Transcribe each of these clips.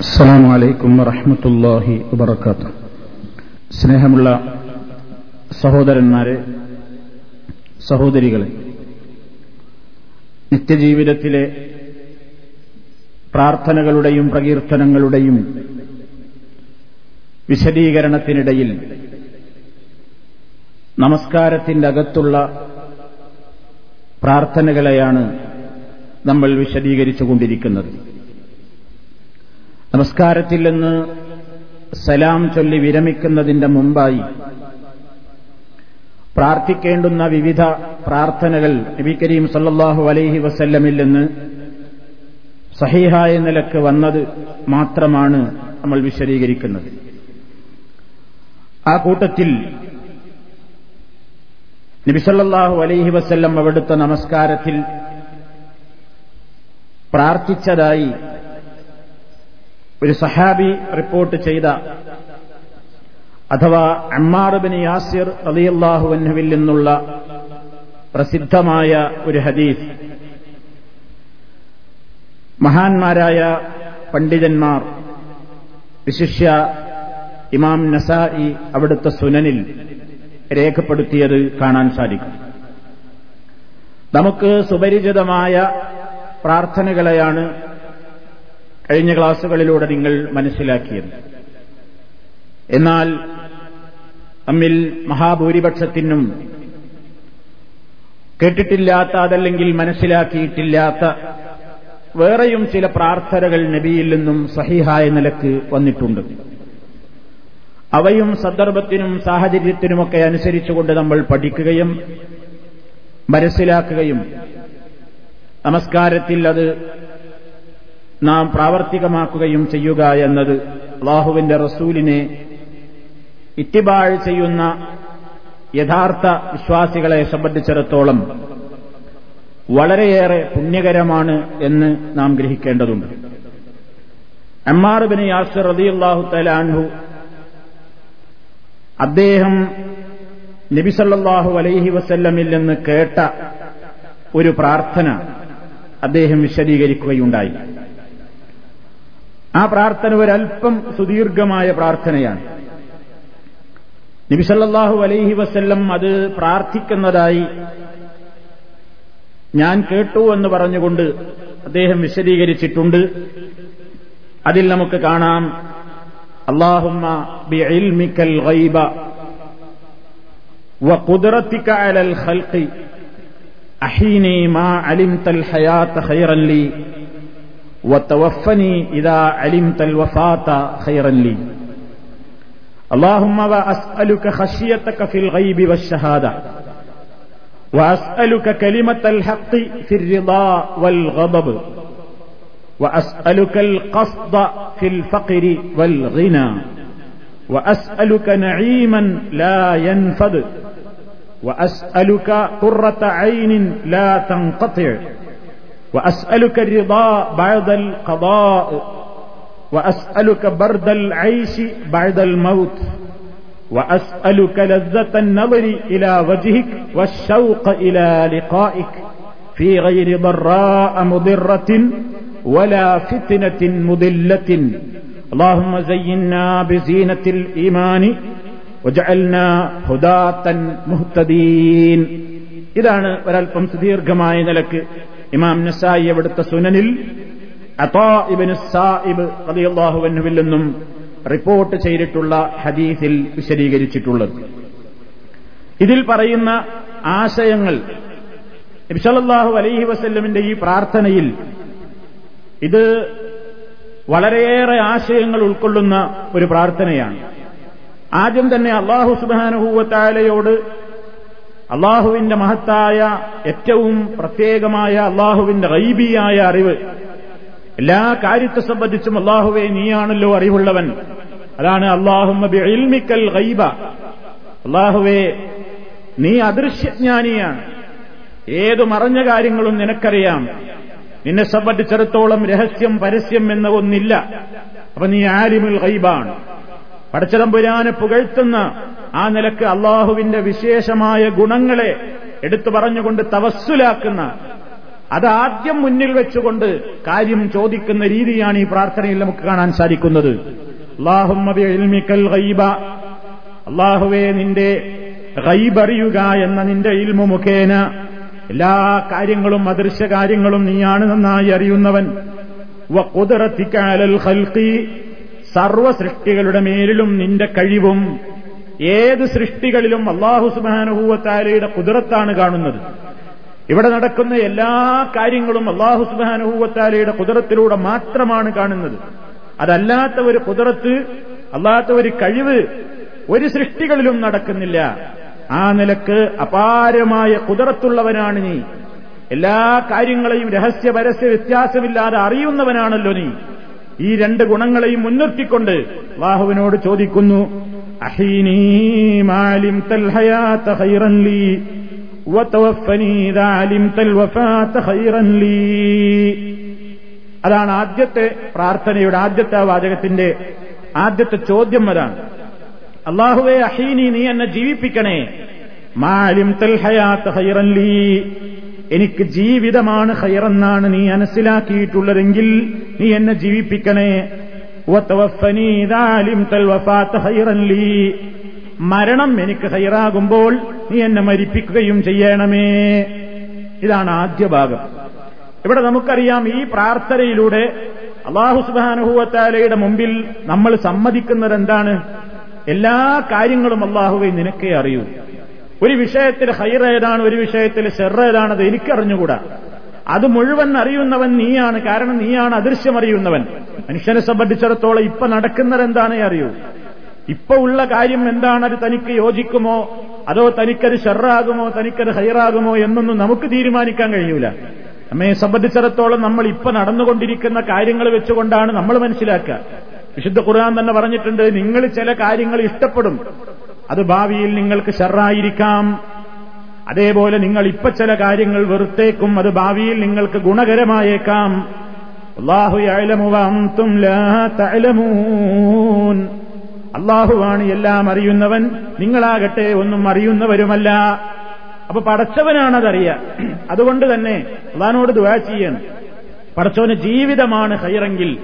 അസ്സാം വലൈക്കും വറഹമത്തല്ലാഹി വബർക്കാത്തു സ്നേഹമുള്ള സഹോദരന്മാരെ സഹോദരികളെ നിത്യജീവിതത്തിലെ പ്രാർത്ഥനകളുടെയും പ്രകീർത്തനങ്ങളുടെയും വിശദീകരണത്തിനിടയിൽ നമസ്കാരത്തിന്റെ അകത്തുള്ള പ്രാർത്ഥനകളെയാണ് നമ്മൾ വിശദീകരിച്ചുകൊണ്ടിരിക്കുന്നത്. കൊണ്ടിരിക്കുന്നത് നമസ്കാരത്തിൽ നിന്ന് സലാം ചൊല്ലി വിരമിക്കുന്നതിന്റെ മുമ്പായി പ്രാർത്ഥിക്കേണ്ടുന്ന വിവിധ പ്രാർത്ഥനകൾ നബി കരീം സല്ലാഹു അലൈഹി വസല്ലമിൽ നിന്ന് സഹിഹായ നിലയ്ക്ക് വന്നത് മാത്രമാണ് നമ്മൾ വിശദീകരിക്കുന്നത്. ആ കൂട്ടത്തിൽ നബിസല്ലാഹു അലൈഹി വസല്ലം അവിടുത്തെ നമസ്കാരത്തിൽ പ്രാർത്ഥിച്ചതായി ഒരു സഹാബി റിപ്പോർട്ട് ചെയ്ത അഥവാ അമ്മാറുബിന് യാസിർ അലിയല്ലാഹുവന്നുവിൽ നിന്നുള്ള പ്രസിദ്ധമായ ഒരു ഹദീസ്. മഹാന്മാരായ പണ്ഡിതന്മാർ വിശിഷ്യ ഇമാം നസായി അവിടുത്തെ സുനനിൽ രേഖപ്പെടുത്തിയത് കാണാൻ സാധിക്കും. നമുക്ക് സുപരിചിതമായ പ്രാർത്ഥനകളെയാണ് കഴിഞ്ഞ ക്ലാസുകളിലൂടെ നിങ്ങൾ മനസ്സിലാക്കിയത്. എന്നാൽ നമ്മിൽ മഹാഭൂരിപക്ഷത്തിനും കേട്ടിട്ടില്ലാത്ത അതല്ലെങ്കിൽ മനസ്സിലാക്കിയിട്ടില്ലാത്ത വേറെയും ചില പ്രാർത്ഥനകൾ നബിയിൽ നിന്നും സഹിഹായ നിലയ്ക്ക് വന്നിട്ടുണ്ട്. അവയും സന്ദർഭത്തിനും സാഹചര്യത്തിനുമൊക്കെ അനുസരിച്ചുകൊണ്ട് നമ്മൾ പഠിക്കുകയും മനസ്സിലാക്കുകയും നമസ്കാരത്തിൽ അത് നാം പ്രാവർത്തികമാക്കുകയും ചെയ്യുക എന്നത് അള്ളാഹുവിന്റെ റസൂലിനെ ഇത്തിബാഴ് ചെയ്യുന്ന യഥാർത്ഥ വിശ്വാസികളെ സംബന്ധിച്ചിടത്തോളം വളരെയേറെ പുണ്യകരമാണ് എന്ന് നാം ഗ്രഹിക്കേണ്ടതുണ്ട്. അമ്മാറുബിന് യാസർ റതിയുള്ളാഹു തലാൻഹു അദ്ദേഹം നബിസല്ലാഹു അലൈഹി വസല്ലമിൽ നിന്ന് കേട്ട ഒരു പ്രാർത്ഥന അദ്ദേഹം വിശദീകരിക്കുകയുണ്ടായി. ആ പ്രാർത്ഥന ഒരൽപ്പം സുദീർഘമായ പ്രാർത്ഥനയാണ് നബിസല്ലാഹു അലൈഹി വസല്ലം അത് പ്രാർത്ഥിക്കുന്നതായി ഞാൻ കേട്ടു എന്ന് പറഞ്ഞുകൊണ്ട് അദ്ദേഹം വിശദീകരിച്ചിട്ടുണ്ട് അതിൽ നമുക്ക് കാണാം അള്ളാഹുമ്മ ബിഇൽമിക്കൽ ഗൈബ وقدرتك على الخلق أحيني ما علمت الحياة خيرا لي وتوفني إذا علمت الوفاة خيرا لي. اللهم وأسألك خشيتك في الغيب والشهادة وأسألك كلمة الحق في الرضا والغضب وأسألك القصد في الفقر والغنى وأسألك نعيما لا ينفد وأسألك قرة عين لا تنقطع. وأسألك الرضا بعد القضاء وأسألك برد العيش بعد الموت وأسألك لذة النظر إلى وجهك والشوق إلى لقائك في غير ضراء مضرة ولا فتنة مضلة اللهم زينا بزينة الإيمان وجعلنا هداة مهتدين ഇതാണ് ഒരൽപ്പം സുദീർഘമായ നിലക്ക് ഇമാം നസായി അവിടുത്തെ സുനനിൽ റളിയല്ലാഹുവിൽ നിന്നും റിപ്പോർട്ട് ചെയ്തിട്ടുള്ള ഹദീസിൽ വിശദീകരിച്ചിട്ടുള്ളത്. ഇതിൽ പറയുന്ന ആശയങ്ങൾ ഇബ്സലല്ലാഹു അലൈഹി വസല്ലമിന്റെ ഈ പ്രാർത്ഥനയിൽ ഇത് വളരെയേറെ ആശയങ്ങൾ ഉൾക്കൊള്ളുന്ന ഒരു പ്രാർത്ഥനയാണ്. ആദ്യം തന്നെ അള്ളാഹു സുബാനുഭൂവത്തായാലയോട് അള്ളാഹുവിന്റെ മഹത്തായ ഏറ്റവും പ്രത്യേകമായ അള്ളാഹുവിന്റെ റൈബിയായ അറിവ്. എല്ലാ കാര്യത്തെ സംബന്ധിച്ചും അള്ളാഹുവെ നീയാണല്ലോ അറിവുള്ളവൻ. അതാണ് അള്ളാഹുമിക്കൽ റൈബ അള്ളാഹുവെ നീ അദൃശ്യജ്ഞാനിയാണ്. ഏതു മറഞ്ഞ കാര്യങ്ങളും നിനക്കറിയാം. നിന്നെ സംബന്ധിച്ചിടത്തോളം രഹസ്യം പരസ്യം എന്ന ഒന്നില്ല. അപ്പൊ നീ ആലിമുൽ ഗൈബാണ്. പടച്ചതമ്പുരാനെ പുകഴ്ത്തുന്ന ആ നിലയ്ക്ക് അള്ളാഹുവിന്റെ വിശേഷമായ ഗുണങ്ങളെ എടുത്തു പറഞ്ഞുകൊണ്ട് തവസ്സുലാക്കുന്ന അത് ആദ്യം മുന്നിൽ വെച്ചുകൊണ്ട് കാര്യം ചോദിക്കുന്ന രീതിയാണ് ഈ പ്രാർത്ഥനയിൽ നമുക്ക് കാണാൻ സാധിക്കുന്നത്. അള്ളാഹുവേ നിന്റെ റൈബറിയുക എന്ന നിന്റെ ഇൽമു മുഖേന എല്ലാ കാര്യങ്ങളും അദൃശ്യ കാര്യങ്ങളും നീയാണ് നന്നായി അറിയുന്നവൻ. കുതിറത്തിക്കാലൽ ഹൽക്കി സർവ സൃഷ്ടികളുടെ മേലിലും നിന്റെ കഴിവും ഏത് സൃഷ്ടികളിലും അള്ളാഹു സുബാനുഭൂവത്താലയുടെ കുതിരത്താണ് കാണുന്നത്. ഇവിടെ നടക്കുന്ന എല്ലാ കാര്യങ്ങളും അള്ളാഹു സുബാനുഭൂവത്താലയുടെ കുതിരത്തിലൂടെ മാത്രമാണ് കാണുന്നത്. അതല്ലാത്ത ഒരു കുതിരത്ത് അല്ലാത്ത ഒരു കഴിവ് ഒരു സൃഷ്ടികളിലും നടക്കുന്നില്ല. ആ നിലയ്ക്ക് അപാരമായ കുതിരത്തുള്ളവനാണ് നീ. എല്ലാ കാര്യങ്ങളെയും രഹസ്യ പരസ്യ വ്യത്യാസമില്ലാതെ അറിയുന്നവനാണല്ലോ നീ. ഈ രണ്ട് ഗുണങ്ങളെയും മുൻനിർത്തിക്കൊണ്ട് അള്ളാഹുവിനോട് ചോദിക്കുന്നു അതാണ് ആദ്യത്തെ പ്രാർത്ഥനയുടെ ആദ്യത്തെ വാചകത്തിന്റെ ആദ്യത്തെ ചോദ്യം അതാണ്. അള്ളാഹുവെ അഹീനി നീ എന്നെ ജീവിപ്പിക്കണേ മാലിം തൽ ഹയാത്ത് ഹൈറൻലി എനിക്ക് ജീവിതമാണ് ഹയറെന്നാണ് നീ മനസ്സിലാക്കിയിട്ടുള്ളതെങ്കിൽ നീ എന്നെ ജീവിപ്പിക്കണേ. മരണം എനിക്ക് ഹൈറാകുമ്പോൾ നീ എന്നെ മരിപ്പിക്കുകയും ചെയ്യണമേ. ഇതാണ് ആദ്യ ഭാഗം. ഇവിടെ നമുക്കറിയാം ഈ പ്രാർത്ഥനയിലൂടെ അള്ളാഹു സുബാനുഭൂവത്താലയുടെ മുമ്പിൽ നമ്മൾ സമ്മതിക്കുന്നത് എന്താണ് എല്ലാ കാര്യങ്ങളും അള്ളാഹുവെ നിനക്കേ അറിയൂ. ഒരു വിഷയത്തിൽ ഹൈർ ഏതാണ് ഒരു വിഷയത്തിൽ ഷെർ എനിക്കറിഞ്ഞുകൂടാ. അത് മുഴുവൻ അറിയുന്നവൻ നീയാണ് കാരണം നീയാണ് അദൃശ്യം അറിയുന്നവൻ മനുഷ്യനെ സംബന്ധിച്ചിടത്തോളം ഇപ്പൊ നടക്കുന്നത് എന്താണേ അറിയൂ. ഇപ്പൊ ഉള്ള കാര്യം എന്താണ് അത് തനിക്ക് യോജിക്കുമോ? അതോ തനിക്കത് ഷെറാകുമോ തനിക്കത് ഹൈറാകുമോ എന്നൊന്നും നമുക്ക് തീരുമാനിക്കാൻ കഴിയൂല. നമ്മെ സംബന്ധിച്ചിടത്തോളം നമ്മൾ ഇപ്പൊ നടന്നുകൊണ്ടിരിക്കുന്ന കാര്യങ്ങൾ വെച്ചുകൊണ്ടാണ് നമ്മൾ മനസ്സിലാക്കുക. വിശുദ്ധ ഖുർആൻ തന്നെ പറഞ്ഞിട്ടുണ്ട് നിങ്ങൾ ചില കാര്യങ്ങൾ ഇഷ്ടപ്പെടും. അത് ഭാവിയിൽ നിങ്ങൾക്ക് ഷെറായിരിക്കാം അതേപോലെ നിങ്ങൾ ഇപ്പൊ ചില കാര്യങ്ങൾ വെറുത്തേക്കും അത് ഭാവിയിൽ നിങ്ങൾക്ക് ഗുണകരമായേക്കാം. അള്ളാഹുവാണ് എല്ലാം അറിയുന്നവൻ നിങ്ങളാകട്ടെ ഒന്നും അറിയുന്നവരുമല്ല. അപ്പൊ പടച്ചവനാണതറിയ. അതുകൊണ്ട് തന്നെ അള്ളഹാനോട് ദുവാ ചെയ്യണം. പടച്ചവന് ജീവിതമാണ് ഹൈറെങ്കിൽ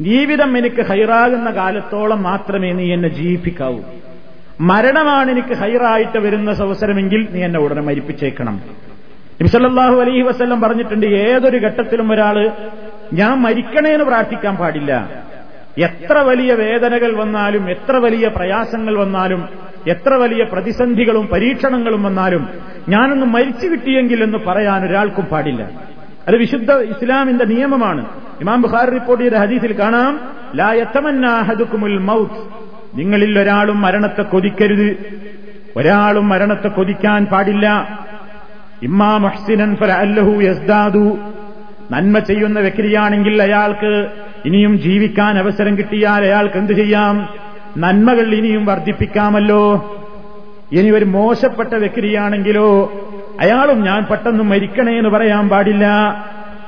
ജീവിതം എനിക്ക് ഹൈറാകുന്ന കാലത്തോളം മാത്രമേ നീ എന്നെ ജീവിപ്പിക്കാവൂ. മരണമാണ് എനിക്ക് ഹൈറായിട്ട് വരുന്ന അവസരമെങ്കിൽ നീ എന്നെ ഉടനെ മരിപ്പിച്ചേക്കണം. നബിസല്ലാഹു അലൈഹി വസ്ല്ലം പറഞ്ഞിട്ടുണ്ട് ഏതൊരു ഘട്ടത്തിലും ഒരാൾ ഞാൻ മരിക്കണേന്ന് പ്രാർത്ഥിക്കാൻ പാടില്ല. എത്ര വലിയ വേദനകൾ വന്നാലും എത്ര വലിയ പ്രയാസങ്ങൾ വന്നാലും എത്ര വലിയ പ്രതിസന്ധികളും പരീക്ഷണങ്ങളും വന്നാലും ഞാനൊന്ന് മരിച്ചു കിട്ടിയെങ്കിൽ എന്ന് പറയാൻ ഒരാൾക്കും പാടില്ല. അത് വിശുദ്ധ ഇസ്ലാമിന്റെ നിയമമാണ്. ഇമാം ബുഖാർ റിപ്പോർട്ട് ചെയ്ത ഹദീസിൽ കാണാം ലാ ലായത്തമന്നാഹദുക്കുമുൽ മൗത്ത്. നിങ്ങളിൽ ഒരാളും മരണത്തെ കൊതിക്കരുത്. ഒരാളും മരണത്തെ കൊതിക്കാൻ പാടില്ല. ഇമ്മാ മഹ്സിനൻ ഫല അല്ലഹു യസ്ദാദു. നന്മ ചെയ്യുന്ന വ്യക്തിയാണെങ്കിൽ അയാൾക്ക് ഇനിയും ജീവിക്കാൻ അവസരം കിട്ടിയാൽ അയാൾക്ക് എന്തു ചെയ്യാം? നന്മകൾ ഇനിയും വർദ്ധിപ്പിക്കാമല്ലോ. ഇനി ഒരു മോശപ്പെട്ട വ്യക്തിയാണെങ്കിലോ അയാളും ഞാൻ പെട്ടെന്ന് മരിക്കണേ എന്ന് പറയാൻ പാടില്ല.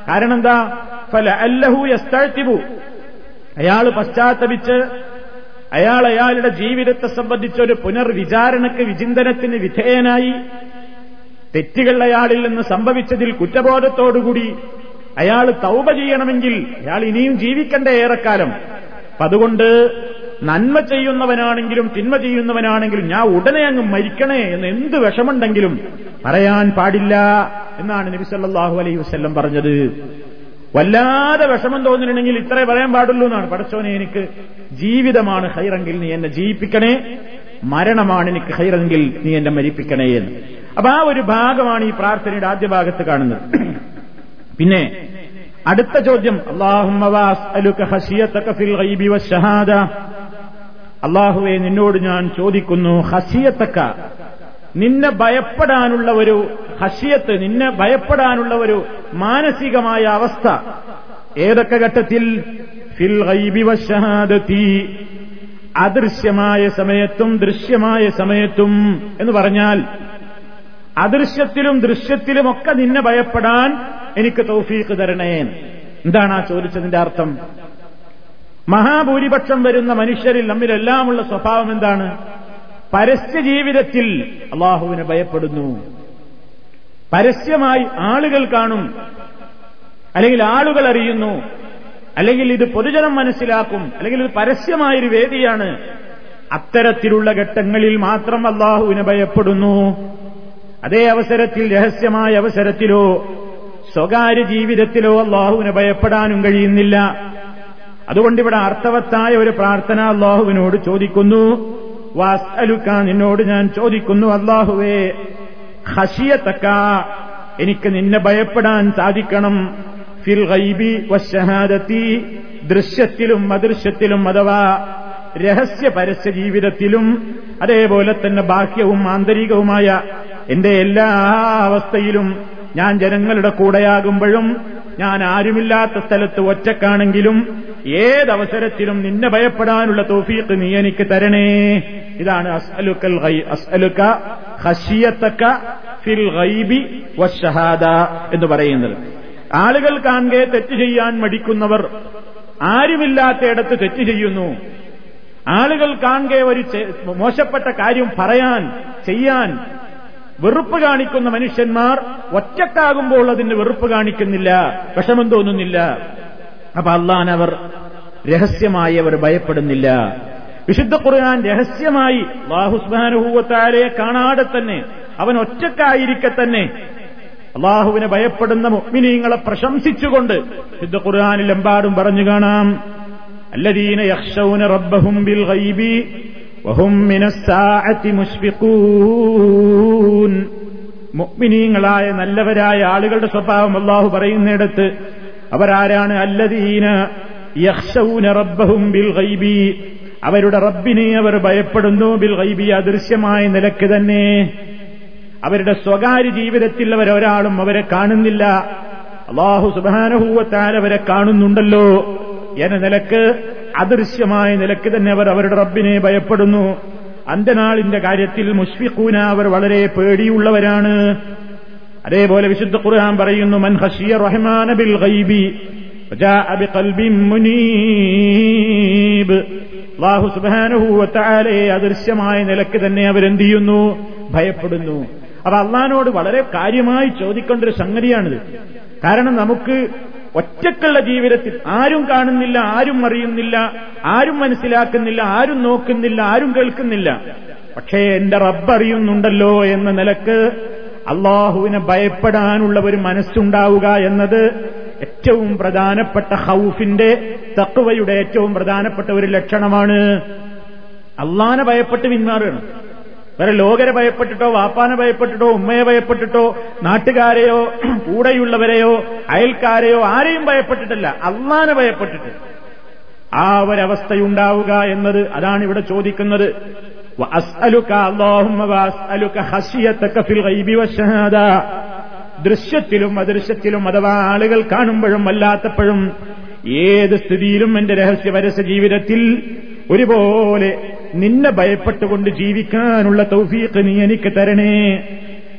കാരണം എന്താ? ഫല അല്ലഹു യസ്താഴ്ത്തിവു അയാൾ പശ്ചാത്തപിച്ച് അയാൾ അയാളുടെ ജീവിതത്തെ സംബന്ധിച്ചൊരു പുനർവിചാരണക്ക് വിചിന്തനത്തിന് വിധേയനായി തെറ്റുകൾ അയാളിൽ നിന്ന് സംഭവിച്ചതിൽ കുറ്റബോധത്തോടുകൂടി അയാൾ തൗപ ചെയ്യണമെങ്കിൽ അയാൾ ഇനിയും ജീവിക്കേണ്ട ഏറെക്കാലം. അതുകൊണ്ട് നന്മ ചെയ്യുന്നവനാണെങ്കിലും തിന്മ ചെയ്യുന്നവനാണെങ്കിലും ഞാൻ ഉടനെ അങ്ങ് മരിക്കണേ എന്ന് എന്ത് വിഷമുണ്ടെങ്കിലും പറയാൻ പാടില്ല എന്നാണ് നബി സല്ലാഹു അലൈഹി വസ്ല്ലം പറഞ്ഞത്. വല്ലാതെ വിഷമം തോന്നിയിട്ടുണ്ടെങ്കിൽ ഇത്രേ പറയാൻ പാടുള്ളൂ എന്നാണ്. പഠിച്ചോനെ എനിക്ക് ജീവിതമാണ് ഹൈറെങ്കിൽ നീ എന്നെ ജീവിപ്പിക്കണേ. മരണമാണ് എനിക്ക് ഹൈറെങ്കിൽ നീ എന്നെ മരിപ്പിക്കണേ എന്ന്. അപ്പൊ ആ ഒരു ഭാഗമാണ് ഈ പ്രാർത്ഥനയുടെ ആദ്യ ഭാഗത്ത് കാണുന്നത്. പിന്നെ അടുത്ത ചോദ്യം. അള്ളാഹുവെ നിന്നോട് ഞാൻ ചോദിക്കുന്നു ഹസിയത്തക്ക നിന്നെ ഭയപ്പെടാനുള്ള ഒരു ഹഷിയത്ത് നിന്നെ ഭയപ്പെടാനുള്ള ഒരു മാനസികമായ അവസ്ഥ. ഏതൊക്കെ ഘട്ടത്തിൽ? ഫിൽ അദൃശ്യമായ സമയത്തും ദൃശ്യമായ സമയത്തും എന്ന് പറഞ്ഞാൽ അദൃശ്യത്തിലും ദൃശ്യത്തിലുമൊക്കെ നിന്നെ ഭയപ്പെടാൻ എനിക്ക് തൗഫീഖ് തരണേ. എന്താണ് ആ ചോദിച്ചതിന്റെ അർത്ഥം? മഹാഭൂരിപക്ഷം വരുന്ന മനുഷ്യരിൽ നമ്മിലെല്ലാമുള്ള സ്വഭാവം എന്താണ്? പരസ്യ ജീവിതത്തിൽ അള്ളാഹുവിനെ ഭയപ്പെടുന്നു. പരസ്യമായി ആളുകൾ കാണും. അല്ലെങ്കിൽ ആളുകൾ അറിയുന്നു. അല്ലെങ്കിൽ ഇത് പൊതുജനം മനസ്സിലാക്കും. അല്ലെങ്കിൽ ഇത് പരസ്യമായൊരു വേദിയാണ്. അത്തരത്തിലുള്ള ഘട്ടങ്ങളിൽ മാത്രം അള്ളാഹുവിനെ ഭയപ്പെടുന്നു. അതേ അവസരത്തിൽ രഹസ്യമായ അവസരത്തിലോ സ്വകാര്യ ജീവിതത്തിലോ അള്ളാഹുവിനെ ഭയപ്പെടാനും കഴിയുന്നില്ല. അതുകൊണ്ടിവിടെ അർത്ഥവത്തായ ഒരു പ്രാർത്ഥന അള്ളാഹുവിനോട് ചോദിക്കുന്നു. വാസ്അലുക്ക നിന്നോട് ഞാൻ ചോദിക്കുന്നു അള്ളാഹുവേ ഹഷിയത്തക്ക എനിക്ക് നിന്നെ ഭയപ്പെടാൻ സാധിക്കണം. ഫിൽ ഗൈബി വശഹാദത്തി ദൃശ്യത്തിലും അദൃശ്യത്തിലും അഥവാ രഹസ്യ പരസ്യ ജീവിതത്തിലും അതേപോലെ തന്നെ ബാഹ്യവും ആന്തരികവുമായ എന്റെ എല്ലാ അവസ്ഥയിലും ഞാൻ ജനങ്ങളുടെ കൂടെയാകുമ്പോഴും ഞാൻ ആരുമില്ലാത്ത സ്ഥലത്ത് ഒറ്റക്കാണെങ്കിലും ഏതവസരത്തിലും നിന്നെ ഭയപ്പെടാനുള്ള തോഫീക്ക് നീ എനിക്ക് തരണേ. ഇതാണ് അസ്അലുക്കൽ അസ്അലുക്ക ഫിൽ ഗൈബി എന്ന് പറയുന്നത്. ആളുകൾ കാണെ തെറ്റ് ചെയ്യാൻ മടിക്കുന്നവർ ആരുമില്ലാത്തയിടത്ത് തെറ്റ് ചെയ്യുന്നു. ആളുകൾ കാണെ ഒരു മോശപ്പെട്ട കാര്യം പറയാൻ ചെയ്യാൻ വെറുപ്പ് കാണിക്കുന്ന മനുഷ്യന്മാർ ഒറ്റക്കാകുമ്പോൾ അതിന് വെറുപ്പ് കാണിക്കുന്നില്ല വിഷമം തോന്നുന്നില്ല. അപ്പൊ അള്ളാൻ അവർ രഹസ്യമായി അവർ ഭയപ്പെടുന്നില്ല. വിശുദ്ധ ഖുർആൻ രഹസ്യമായി ബാഹുസ്മാനുഭൂവത്താരെ കാണാതെ തന്നെ അവൻ ഒറ്റക്കായിരിക്കെ തന്നെ. അള്ളാഹുവിനെ ഭയപ്പെടുന്ന മുഗ്മിനീങ്ങളെ പ്രശംസിച്ചുകൊണ്ട് വിശുദ്ധ ഖുർആാനിലെമ്പാടും പറഞ്ഞു കാണാം. അല്ലദീന യക്ഷൌന റബ്ബഹും ബിൽ ഗൈബി വഹും മുഗ്മിനീങ്ങളായ നല്ലവരായ ആളുകളുടെ സ്വഭാവം അള്ളാഹു പറയുന്നിടത്ത് അവരാരാണ് അല്ലദീന യക്ഷൌന റബ്ബഹും ബിൽ ഗൈബി അവരുടെ റബ്ബിനെ അവർ ഭയപ്പെടുന്നു. ബിൽ ഗൈബി അദൃശ്യമായ നിലയ്ക്ക് തന്നെ. അവരുടെ സ്വകാര്യ ജീവിതത്തിൽ അവരൊരാളും അവരെ കാണുന്നില്ല. അള്ളാഹു സുബാനഹൂവത്താൽ അവരെ കാണുന്നുണ്ടല്ലോ. എന്ന നിലയ്ക്ക് അദൃശ്യമായ നിലയ്ക്ക് തന്നെ അവർ അവരുടെ റബ്ബിനെ ഭയപ്പെടുന്നു. അന്തനാളിന്റെ കാര്യത്തിൽ മുഷ്ഫിഖൂന അവർ വളരെ പേടിയുള്ളവരാണ്. അതേപോലെ വിശുദ്ധ ഖുർആൻ പറയുന്നു മൻ ഹഷിയ റഹ്മാന ബിൽ ഗൈബി അള്ളാഹു സുബാനുഹൂവത്താലെ അദൃശ്യമായ നിലയ്ക്ക് തന്നെ അവരെന്ത് ചെയ്യുന്നു ഭയപ്പെടുന്നു. അപ്പൊ അള്ളഹാനോട് വളരെ കാര്യമായി ചോദിക്കേണ്ട ഒരു സംഗതിയാണിത്. കാരണം നമുക്ക് ഒറ്റക്കുള്ള ജീവിതത്തിൽ ആരും കാണുന്നില്ല ആരും അറിയുന്നില്ല ആരും മനസ്സിലാക്കുന്നില്ല ആരും നോക്കുന്നില്ല ആരും കേൾക്കുന്നില്ല. പക്ഷേ എന്റെ റബ്ബ് അറിയുന്നുണ്ടല്ലോ എന്ന നിലയ്ക്ക് അള്ളാഹുവിനെ ഭയപ്പെടാനുള്ള ഒരു മനസ്സുണ്ടാവുക എന്നത് ഏറ്റവും പ്രധാനപ്പെട്ട ഹൗഫിന്റെ തക്കുവയുടെ ഏറ്റവും പ്രധാനപ്പെട്ട ഒരു ലക്ഷണമാണ് അള്ളാനെ ഭയപ്പെട്ട് പിന്മാറുകയാണ്. വേറെ ലോകരെ ഭയപ്പെട്ടിട്ടോ വാപ്പാനെ ഭയപ്പെട്ടിട്ടോ ഉമ്മയെ ഭയപ്പെട്ടിട്ടോ നാട്ടുകാരെയോ കൂടെയുള്ളവരെയോ അയൽക്കാരെയോ ആരെയും ഭയപ്പെട്ടിട്ടല്ല. അള്ളാനെ ഭയപ്പെട്ടിട്ട്. ആ ഒരവസ്ഥയുണ്ടാവുക എന്നത് അതാണ് ഇവിടെ ചോദിക്കുന്നത്. ദൃശ്യത്തിലും അദൃശ്യത്തിലും അഥവാ ആളുകൾ കാണുമ്പോഴും അല്ലാത്തപ്പോഴും ഏത് സ്ഥിതിയിലും എന്റെ രഹസ്യ പരസ്യ ജീവിതത്തിൽ ഒരുപോലെ നിന്നെ ഭയപ്പെട്ടുകൊണ്ട് ജീവിക്കാനുള്ള തൗഫീഖ് നീ എനിക്ക് തരണേ.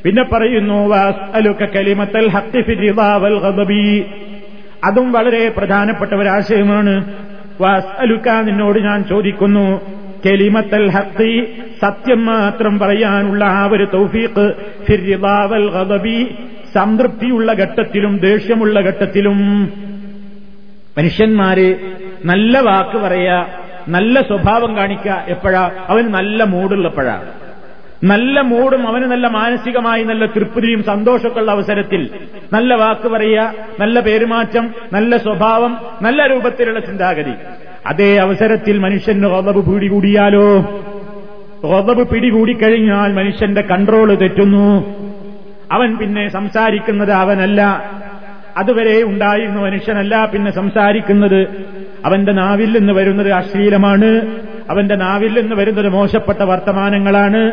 പിന്നെ പറയുന്നു അതും വളരെ പ്രധാനപ്പെട്ട ഒരാശയമാണ് വാസ്അലുക്ക നിന്നോട് ഞാൻ ചോദിക്കുന്നു കെലിമത്തൽ ഹത്തി സത്യം മാത്രം പറയാനുള്ള ആ ഒരു തൗഫീഖ് സംതൃപ്തിയുള്ള ഘട്ടത്തിലും ദേഷ്യമുള്ള ഘട്ടത്തിലും മനുഷ്യന്മാര് നല്ല വാക്ക് പറയാ നല്ല സ്വഭാവം കാണിക്കുക എപ്പോഴാ? അവന് നല്ല മൂടുള്ളപ്പോഴാ. നല്ല മൂടും അവന് നല്ല മാനസികമായി നല്ല തൃപ്തിയും സന്തോഷമൊക്കെ ഉള്ള അവസരത്തിൽ നല്ല വാക്ക് പറയുക നല്ല പെരുമാറ്റം നല്ല സ്വഭാവം നല്ല രൂപത്തിലുള്ള ചിന്താഗതി. അതേ അവസരത്തിൽ മനുഷ്യന് ഓതവ് പിടികൂടിയാലോ? ഓതവ് പിടികൂടിക്കഴിഞ്ഞാൽ മനുഷ്യന്റെ കൺട്രോൾ തെറ്റുന്നു. അവൻ പിന്നെ സംസാരിക്കുന്നത് അവനല്ല. അതുവരെ ഉണ്ടായിരുന്ന മനുഷ്യനല്ല പിന്നെ സംസാരിക്കുന്നത്. അവന്റെ നാവിൽ നിന്ന് വരുന്നത് അശ്ലീലമാണ്. അവന്റെ നാവിൽ നിന്ന് വരുന്നത് മോശപ്പെട്ട വർത്തമാനങ്ങളാണ്.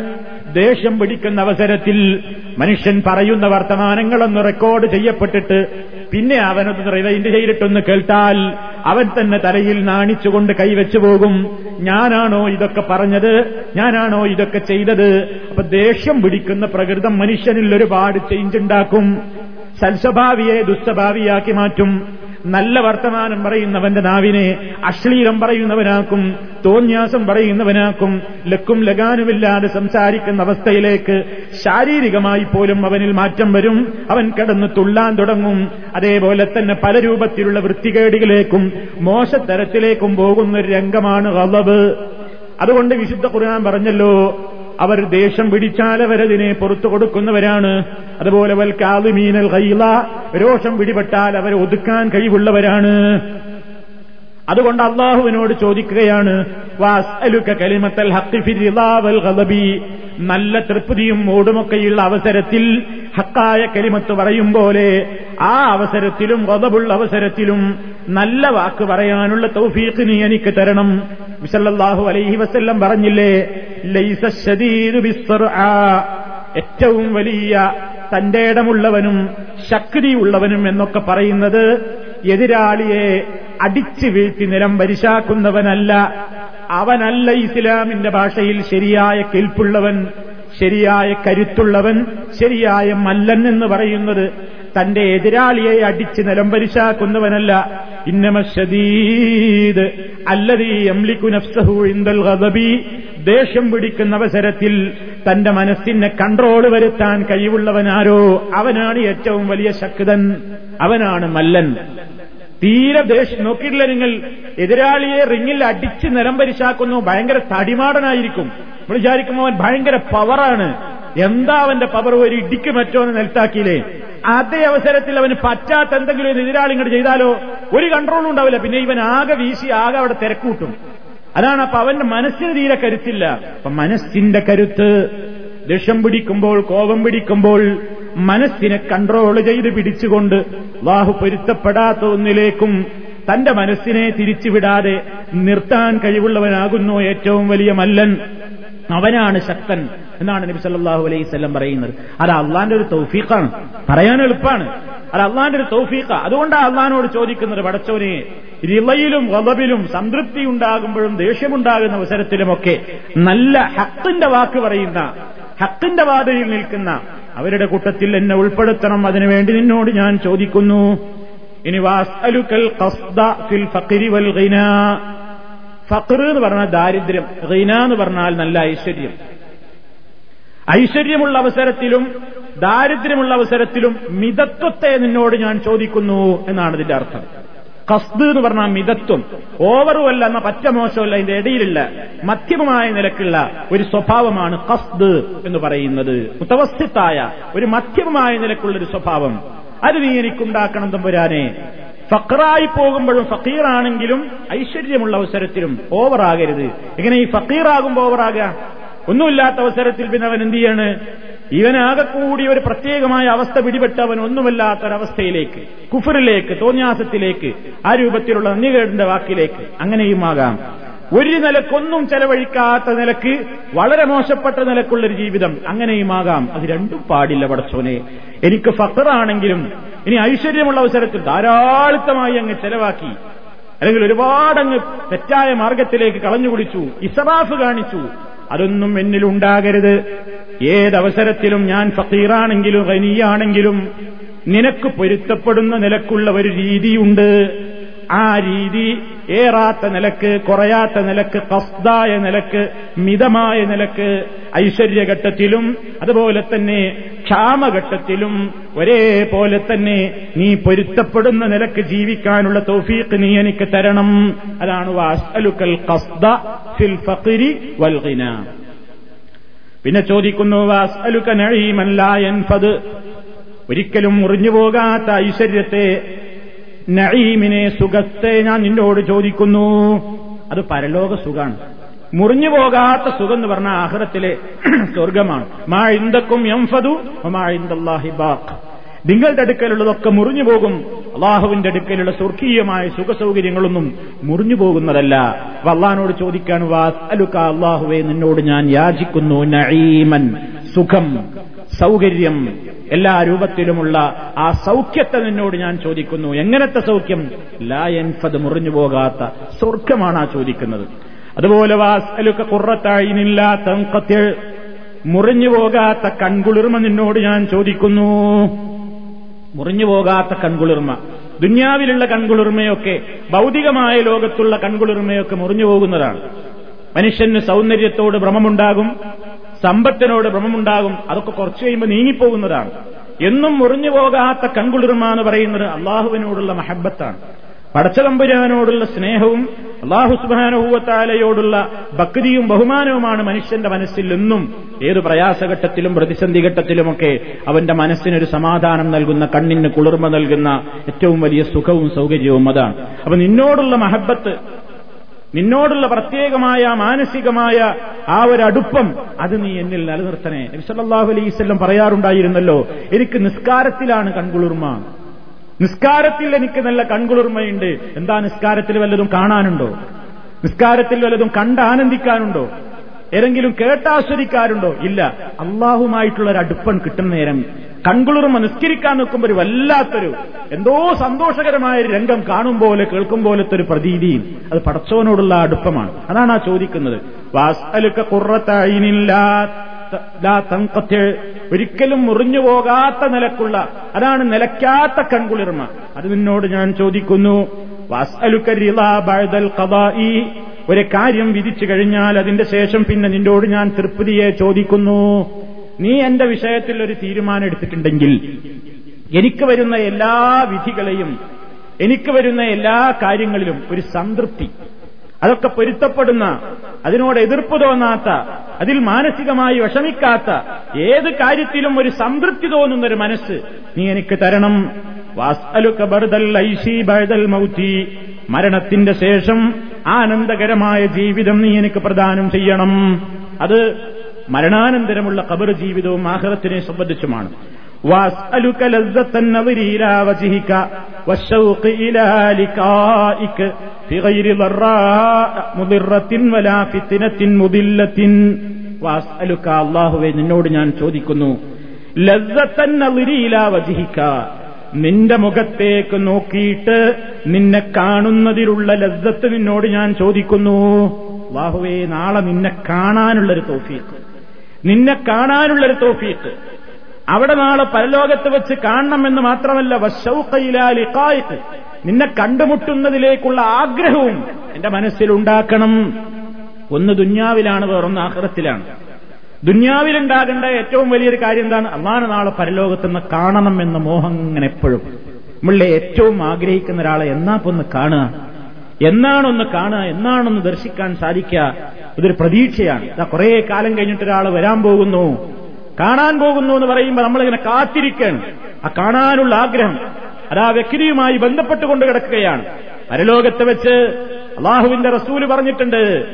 ദേഷ്യം പിടിക്കുന്ന അവസരത്തിൽ മനുഷ്യൻ പറയുന്ന വർത്തമാനങ്ങളൊന്ന് റെക്കോർഡ് ചെയ്യപ്പെട്ടിട്ട് പിന്നെ അവനൊന്ന് റിവൈൻഡ് ചെയ്തിട്ടൊന്ന് കേട്ടാൽ അവൻ തന്നെ തലയിൽ നാണിച്ചുകൊണ്ട് കൈവച്ചു പോകും. ഞാനാണോ ഇതൊക്കെ പറഞ്ഞത്? ഞാനാണോ ഇതൊക്കെ ചെയ്തത്? അപ്പൊ ദേഷ്യം പിടിക്കുന്ന പ്രകൃതം മനുഷ്യനിൽ ഒരുപാട് ചേഞ്ച് ഉണ്ടാക്കും. സൽസ്വഭാവിയെ ദുസ്വഭാവിയാക്കി മാറ്റും. നല്ല വർത്തമാനം പറയുന്നവന്റെ നാവിനെ അശ്ലീലം പറയുന്നവനാക്കും തോന്യാസം പറയുന്നവനാക്കും ലക്കും ലഗാനുമില്ലാതെ സംസാരിക്കുന്ന അവസ്ഥയിലേക്ക് ശാരീരികമായി പോലും അവനിൽ മാറ്റം വരും. അവൻ കിടന്ന് തുള്ളാൻ തുടങ്ങും. അതേപോലെ തന്നെ പല രൂപത്തിലുള്ള വൃത്തികേടുകളിലേക്കും മോശത്തരത്തിലേക്കും പോകുന്ന ഒരു രംഗമാണ് കളവ് അതുകൊണ്ട് വിശുദ്ധ ഖുർആൻ പറഞ്ഞല്ലോ അവർ ദേഷ്യം പിടിച്ചാൽ അവരതിനെ പുറത്തു കൊടുക്കുന്നവരാണ്. അതുപോലെ വൽ കാതുമീനൽ കൈല രോഷം പിടിപെട്ടാൽ അവരെ ഒതുക്കാൻ കഴിവുള്ളവരാണ്. അതുകൊണ്ട് അള്ളാഹുവിനോട് ചോദിക്കുകയാണ് കലിമത്തൽ നല്ല തൃപ്തിയും മൂടുമൊക്കെയുള്ള അവസരത്തിൽ ഹക്കായ കലിമത്ത് പറയും പോലെ ആ അവസരത്തിലും ഗതബുള്ള അവസരത്തിലും നല്ല വാക്ക് പറയാനുള്ള തൗഫീഖ് നീ എനിക്ക് തരണം. വിസല്ലാഹു അലൈഹി വസ്ല്ലം പറഞ്ഞില്ലേ ഏറ്റവും വലിയ തന്റെ ഇടമുള്ളവനും ശക്തിയുള്ളവനും എന്നൊക്കെ പറയുന്നത് എതിരാളിയെ അടിച്ചു വീഴ്ത്തി നിലം വരിശാക്കുന്നവനല്ല അവനല്ല ഇസ്ലാമിന്റെ ഭാഷയിൽ ശരിയായ കെൽപ്പുള്ളവൻ ശരിയായ കരുത്തുള്ളവൻ ശരിയായ മല്ലൻ എന്ന് പറയുന്നത് തന്റെ എതിരാളിയെ അടിച്ച് നിലംപരിശാക്കുന്നവനല്ല ഇന്നമ ഇന്നമശദീദ് അല്ലതീ എംലിക്കു നഫ്സഹു ഇന്ദൽ ദേഷ്യം പിടിക്കുന്ന അവസരത്തിൽ തന്റെ മനസ്സിനെ കൺട്രോൾ വരുത്താൻ കഴിവുള്ളവനാരോ? അവനാണ് ഏറ്റവും വലിയ ശക്തൻ. അവനാണ് മല്ലൻ. തീരെ ദേഷ്യം നോക്കിയിട്ടില്ല നിങ്ങൾ. എതിരാളിയെ റിങ്ങിൽ അടിച്ച് നിലംപരിശാക്കുന്നു. ഭയങ്കര തടിമാടനായിരിക്കും. നമ്മൾ വിചാരിക്കുമ്പോൾ അവൻ ഭയങ്കര പവറാണ് എന്താ അവന്റെ പവർ ഒരു ഇടിക്ക് മറ്റോ എന്ന് നെൽത്താക്കിയില്ലേ അതേ അവസരത്തിൽ അവന് പറ്റാത്ത എന്തെങ്കിലും ഒരു എതിരാളി ഇങ്ങോട്ട് ചെയ്താലോ? ഒരു കൺട്രോളും ഉണ്ടാവില്ല. പിന്നെ ഇവൻ ആകെ വീശി ആകെ അവിടെ തിരക്കൂട്ടും. അതാണ് അപ്പൊ അവന്റെ മനസ്സിന് തീരെ കരുത്തില്ല. അപ്പൊ മനസ്സിന്റെ കരുത്ത് ദേഷ്യം പിടിക്കുമ്പോൾ കോപം പിടിക്കുമ്പോൾ മനസ്സിനെ കൺട്രോൾ ചെയ്ത് പിടിച്ചുകൊണ്ട് വാഹു പൊരുത്തപ്പെടാത്ത ഒന്നിലേക്കും തന്റെ മനസ്സിനെ തിരിച്ചുവിടാതെ നിർത്താൻ കഴിവുള്ളവനാകുന്നു ഏറ്റവും വലിയ മല്ലൻ. അവനാണ് ശക്തൻ എന്നാണ് നബി സല്ലാഹു അലൈഹി സ്വല്ലം പറയുന്നത്. അത് അള്ളാന്റെ ഒരു തൗഫീഖാണ്. പറയാൻ എളുപ്പമാണ് അത് അള്ളാന്റെ ഒരു തൗഫീഖ. അതുകൊണ്ടാണ് അള്ളഹാനോട് ചോദിക്കുന്നത് പടച്ചവനെ റിളയിലും വളവിലും സംതൃപ്തി ഉണ്ടാകുമ്പോഴും ദേഷ്യമുണ്ടാകുന്ന അവസരത്തിലുമൊക്കെ നല്ല ഹത്തിന്റെ വാക്ക് പറയുന്ന ഹത്തിന്റെ വാതിലിൽ നിൽക്കുന്ന അവരുടെ കൂട്ടത്തിൽ എന്നെ ഉൾപ്പെടുത്തണം. അതിനുവേണ്ടി നിന്നോട് ഞാൻ ചോദിക്കുന്നു. ഇനി വാസ്അലുക്കൽ ഫിൽ ഫഖരി വൽ ഗിന. ഫഖർ എന്ന് പറഞ്ഞാൽ ദാരിദ്ര്യം റീന എന്ന് പറഞ്ഞാൽ നല്ല ഐശ്വര്യം. ഐശ്വര്യമുള്ള അവസരത്തിലും ദാരിദ്ര്യമുള്ള അവസരത്തിലും മിതത്വത്തെ നിന്നോട് ഞാൻ ചോദിക്കുന്നു എന്നാണ് ഇതിന്റെ അർത്ഥം. കസ്ത് എന്ന് പറഞ്ഞാൽ മിതത്വം. ഓവറുമല്ല എന്ന പറ്റ മോശമല്ല ഇതിന്റെ ഇടയിലുള്ള മധ്യമമായ നിലക്കുള്ള ഒരു സ്വഭാവമാണ് കസ്ത് എന്ന് പറയുന്നത്. മുത്തവസ്ഥിത്തായ ഒരു മധ്യമമായ നിലക്കുള്ള ഒരു സ്വഭാവം. അത് നീ എനിക്കുണ്ടാക്കണം തമ്പുരാനെ. ഫക്കറായി പോകുമ്പോഴും ഫക്കീറാണെങ്കിലും ഐശ്വര്യമുള്ള അവസരത്തിലും ഓവറാകരുത്. ഇങ്ങനെ ഈ ഫക്കീറാകുമ്പോൾ ഓവറാകുക? ഒന്നുമില്ലാത്ത അവസരത്തിൽ പിന്നെ അവൻ എന്ത് ചെയ്യാണ്? ഇവനാകെ കൂടി ഒരു പ്രത്യേകമായ അവസ്ഥ പിടിപെട്ടവൻ ഒന്നുമല്ലാത്തൊരവസ്ഥയിലേക്ക് കുഫറിലേക്ക് തോന്യാസത്തിലേക്ക് ആ രൂപത്തിലുള്ള നന്ദികേടിന്റെ വാക്കിലേക്ക് അങ്ങനെയുമാകാം. ഒരു നിലക്കൊന്നും ചെലവഴിക്കാത്ത നിലയ്ക്ക് വളരെ മോശപ്പെട്ട നിലക്കുള്ളൊരു ജീവിതം അങ്ങനെയുമാകാം. അത് രണ്ടും പാടില്ല പടച്ചോനെ. എനിക്ക് ഫക്കറാണെങ്കിലും ഇനി ഐശ്വര്യമുള്ള അവസരത്തിൽ ധാരാളിത്തമായി അങ്ങ് ചെലവാക്കി. അല്ലെങ്കിൽ ഒരുപാടങ്ങ് തെറ്റായ മാർഗത്തിലേക്ക് കളഞ്ഞു കുടിച്ചു ഇസറാഫ് കാണിച്ചു. അതൊന്നും എന്നിലുണ്ടാകരുത് ഏതവസരത്തിലും ഞാൻ ഫക്കീറാണെങ്കിലും ഖനിയാണെങ്കിലും നിനക്ക് പൊരുത്തപ്പെടുന്ന നിലക്കുള്ള ഒരു രീതിയുണ്ട്. ആ രീതി ഏറാത്ത നിലയ്ക്ക് കുറയാത്ത നിലയ്ക്ക് കസ്തായ നിലയ്ക്ക് മിതമായ നിലയ്ക്ക് ഐശ്വര്യഘട്ടത്തിലും അതുപോലെ തന്നെ ക്ഷാമഘട്ടത്തിലും ഒരേപോലെ തന്നെ നീ പൊരുത്തപ്പെടുന്ന നിലയ്ക്ക് ജീവിക്കാനുള്ള തൗഫീഖ് നീ എനിക്ക് തരണം. അതാണ് വാസ്അലുക്കൽ ഫിൽ പിന്നെ ചോദിക്കുന്നു വാസ്അലുക്ക നഈമൻ ലാ യൻഫദ്. ഒരിക്കലും മുറിഞ്ഞു പോകാത്ത ഐശ്വര്യത്തെ നഈമിനെ സുഖത്തെ ഞാൻ നിന്നോട് ചോദിക്കുന്നു. അത് പരലോക സുഖാണ്. മുറിഞ്ഞു പോകാത്ത സുഖം എന്ന് പറഞ്ഞ ആഹ്റത്തിലെ സ്വർഗമാണ് മാ ഇന്ദക്കും എംഫതു മാ ഇന്ദല്ലാഹി ബാഖ്. നിങ്ങളുടെ അടുക്കലുള്ളതൊക്കെ മുറിഞ്ഞു പോകും. അള്ളാഹുവിന്റെ അടുക്കലുള്ള സ്വർഗീയമായ സുഖസൗകര്യങ്ങളൊന്നും മുറിഞ്ഞു പോകുന്നതല്ല. അള്ളഹാനോട് ചോദിക്കാൻ വാസ് അലുക്ക അള്ളാഹുവെ നിന്നോട് ഞാൻ യാചിക്കുന്നു നഈമൻ സുഖം സൗകര്യം. എല്ലാ രൂപത്തിലുമുള്ള ആ സൗഖ്യത്തെ നിന്നോട് ഞാൻ ചോദിക്കുന്നു. എങ്ങനത്തെ സൗഖ്യം? ലായൻഫത് മുറിഞ്ഞു പോകാത്ത സ്വർഗമാണ് ആ ചോദിക്കുന്നത്. അതുപോലെ വാസ്അലുക്ക കുറത്തായിനില്ലാത്ത മുറിഞ്ഞു പോകാത്ത കൺകുളിർമ നിന്നോട് ഞാൻ ചോദിക്കുന്നു. മുറിഞ്ഞു പോകാത്ത കൺകുളിർമ. ദുന്യാവിലുള്ള കൺകുളിർമയൊക്കെ ഭൗതികമായ ലോകത്തുള്ള കൺകുളിർമയൊക്കെ മുറിഞ്ഞു പോകുന്നതാണ്. മനുഷ്യന് സൗന്ദര്യത്തോട് ഭ്രമമുണ്ടാകും. സമ്പത്തിനോട് ഭ്രമമുണ്ടാകും. അതൊക്കെ കുറച്ചു കഴിയുമ്പോൾ നീങ്ങിപ്പോകുന്നതാണ്. എന്നും മുറിഞ്ഞു പോകാത്ത കൺകുളിർമ എന്ന് പറയുന്നത് അള്ളാഹുവിനോടുള്ള മഹബത്താണ്. പടച്ചതമ്പുരാനോടുള്ള സ്നേഹവും അള്ളാഹു സുബാനുഭൂവത്താലയോടുള്ള ഭക്തിയും ബഹുമാനവുമാണ് മനുഷ്യന്റെ മനസ്സിൽ എന്നും ഏത് പ്രയാസഘട്ടത്തിലും പ്രതിസന്ധി ഘട്ടത്തിലുമൊക്കെ അവന്റെ മനസ്സിനൊരു സമാധാനം നൽകുന്ന കണ്ണിന് കുളിർമ നൽകുന്ന ഏറ്റവും വലിയ സുഖവും സൗകര്യവും അതാണ്. അപ്പൊ നിന്നോടുള്ള മഹബത്ത് നിന്നോടുള്ള പ്രത്യേകമായ മാനസികമായ ആ ഒരു അടുപ്പം അത് നീ എന്നിൽ നിലനിർത്തണേ. നബിസല്ലാഹു അലൈവല്ലം പറയാറുണ്ടായിരുന്നല്ലോ എനിക്ക് നിസ്കാരത്തിലാണ് കൺകുളിർമ. നിസ്കാരത്തിൽ എനിക്ക് നല്ല കൺകുളിർമയുണ്ട്. എന്താ നിസ്കാരത്തിൽ വല്ലതും കാണാനുണ്ടോ? നിസ്കാരത്തിൽ വല്ലതും കണ്ട് ആനന്ദിക്കാനുണ്ടോ? ഏതെങ്കിലും കേട്ടാസ്വദിക്കാരുണ്ടോ ഇല്ല. അള്ളാഹുമായിട്ടുള്ള ഒരു അടുപ്പം കിട്ടുന്ന നേരം കൺകുളിർ നിസ്കരിക്കാൻ നിൽക്കുമ്പോൾ ഒരു വല്ലാത്തൊരു എന്തോ സന്തോഷകരമായ ഒരു രംഗം കാണും പോലെ കേൾക്കും പോലത്തെ ഒരു പ്രതീതിയും അത് പടച്ചവനോടുള്ള അടുപ്പമാണ്. അതാണ് ആ ചോദിക്കുന്നത്. ഒരിക്കലും മുറിഞ്ഞു പോകാത്ത നിലക്കുള്ള അതാണ് നിലയ്ക്കാത്ത കൺകുളിർമ. അത് നിന്നോട് ഞാൻ ചോദിക്കുന്നു ഒരു കാര്യം വിധിച്ചു കഴിഞ്ഞാൽ അതിന്റെ ശേഷം പിന്നെ നിന്നോട് ഞാൻ തൃപ്തിയെ ചോദിക്കുന്നു. നീ എന്റെ വിഷയത്തിൽ ഒരു തീരുമാനം എടുത്തിട്ടുണ്ടെങ്കിൽ എനിക്ക് വരുന്ന എല്ലാ വിധികളെയും എനിക്ക് വരുന്ന എല്ലാ കാര്യങ്ങളിലും ഒരു സംതൃപ്തി. അതൊക്കെ പൊരുത്തപ്പെടുന്ന അതിനോട് എതിർപ്പ് തോന്നാത്ത അതിൽ മാനസികമായി വിഷമിക്കാത്ത ഏത് കാര്യത്തിലും ഒരു സംതൃപ്തി തോന്നുന്ന ഒരു മനസ്സ് നീ എനിക്ക് തരണം. മൗത്തി മരണത്തിന്റെ ശേഷം ആനന്ദകരമായ ജീവിതം നീ എനിക്ക് പ്രദാനം ചെയ്യണം. അത് മരണാനന്തരമുള്ള കബർ ജീവിതവും ആഹ്റത്തിനെ സംബന്ധിച്ചുമാണ്. അള്ളാഹുവെ നിന്നോട് ഞാൻ ചോദിക്കുന്നു. ലസത്തന്നതിരിയില വജിഹിക്ക നിന്റെ മുഖത്തേക്ക് നോക്കിയിട്ട് നിന്നെ കാണുന്നതിലുള്ള ലജ്ജത്ത് നിന്നോട് ഞാൻ ചോദിക്കുന്നു. വാഹുവേ നാളെ നിന്നെ കാണാനുള്ളൊരു തോഫീക്ക്. നിന്നെ കാണാനുള്ളൊരു തോഫീക്ക്. അവിടെ നാളെ പരലോകത്ത് വെച്ച് കാണണമെന്ന് മാത്രമല്ല വശൌക്കയിലാലിക്കായിട്ട് നിന്നെ കണ്ടുമുട്ടുന്നതിലേക്കുള്ള ആഗ്രഹവും എന്റെ മനസ്സിലുണ്ടാക്കണം. ഒന്ന് ദുന്യാവിലാണ് വേറൊന്ന് ആഹ്റത്തിലാണ്. ദുന്യാവിലുണ്ടാകേണ്ട ഏറ്റവും വലിയൊരു കാര്യം എന്താണ്? അള്ളാഹ് നാളെ പരലോകത്തുനിന്ന് കാണണം എന്ന മോഹം ഇങ്ങനെ എപ്പോഴും. നമ്മളെ ഏറ്റവും ആഗ്രഹിക്കുന്ന ഒരാളെ എന്നാ ഒന്ന് കാണുക. എന്നാണൊന്ന് കാണുക എന്നാണൊന്ന് ദർശിക്കാൻ സാധിക്കുക. ഇതൊരു പ്രതീക്ഷയാണ്. ഇതാ കുറേ കാലം കഴിഞ്ഞിട്ട് ഒരാൾ വരാൻ പോകുന്നു. കാണാൻ പോകുന്നു എന്ന് പറയുമ്പോൾ നമ്മളിങ്ങനെ കാത്തിരിക്കണം ആ കാണാനുള്ള ആഗ്രഹം അത് ആ വ്യക്തിയുമായി ബന്ധപ്പെട്ടുകൊണ്ട് കിടക്കുകയാണ്. പരലോകത്ത് വെച്ച് അള്ളാഹുവിന്റെ റസൂൽ പറഞ്ഞിട്ടുണ്ട്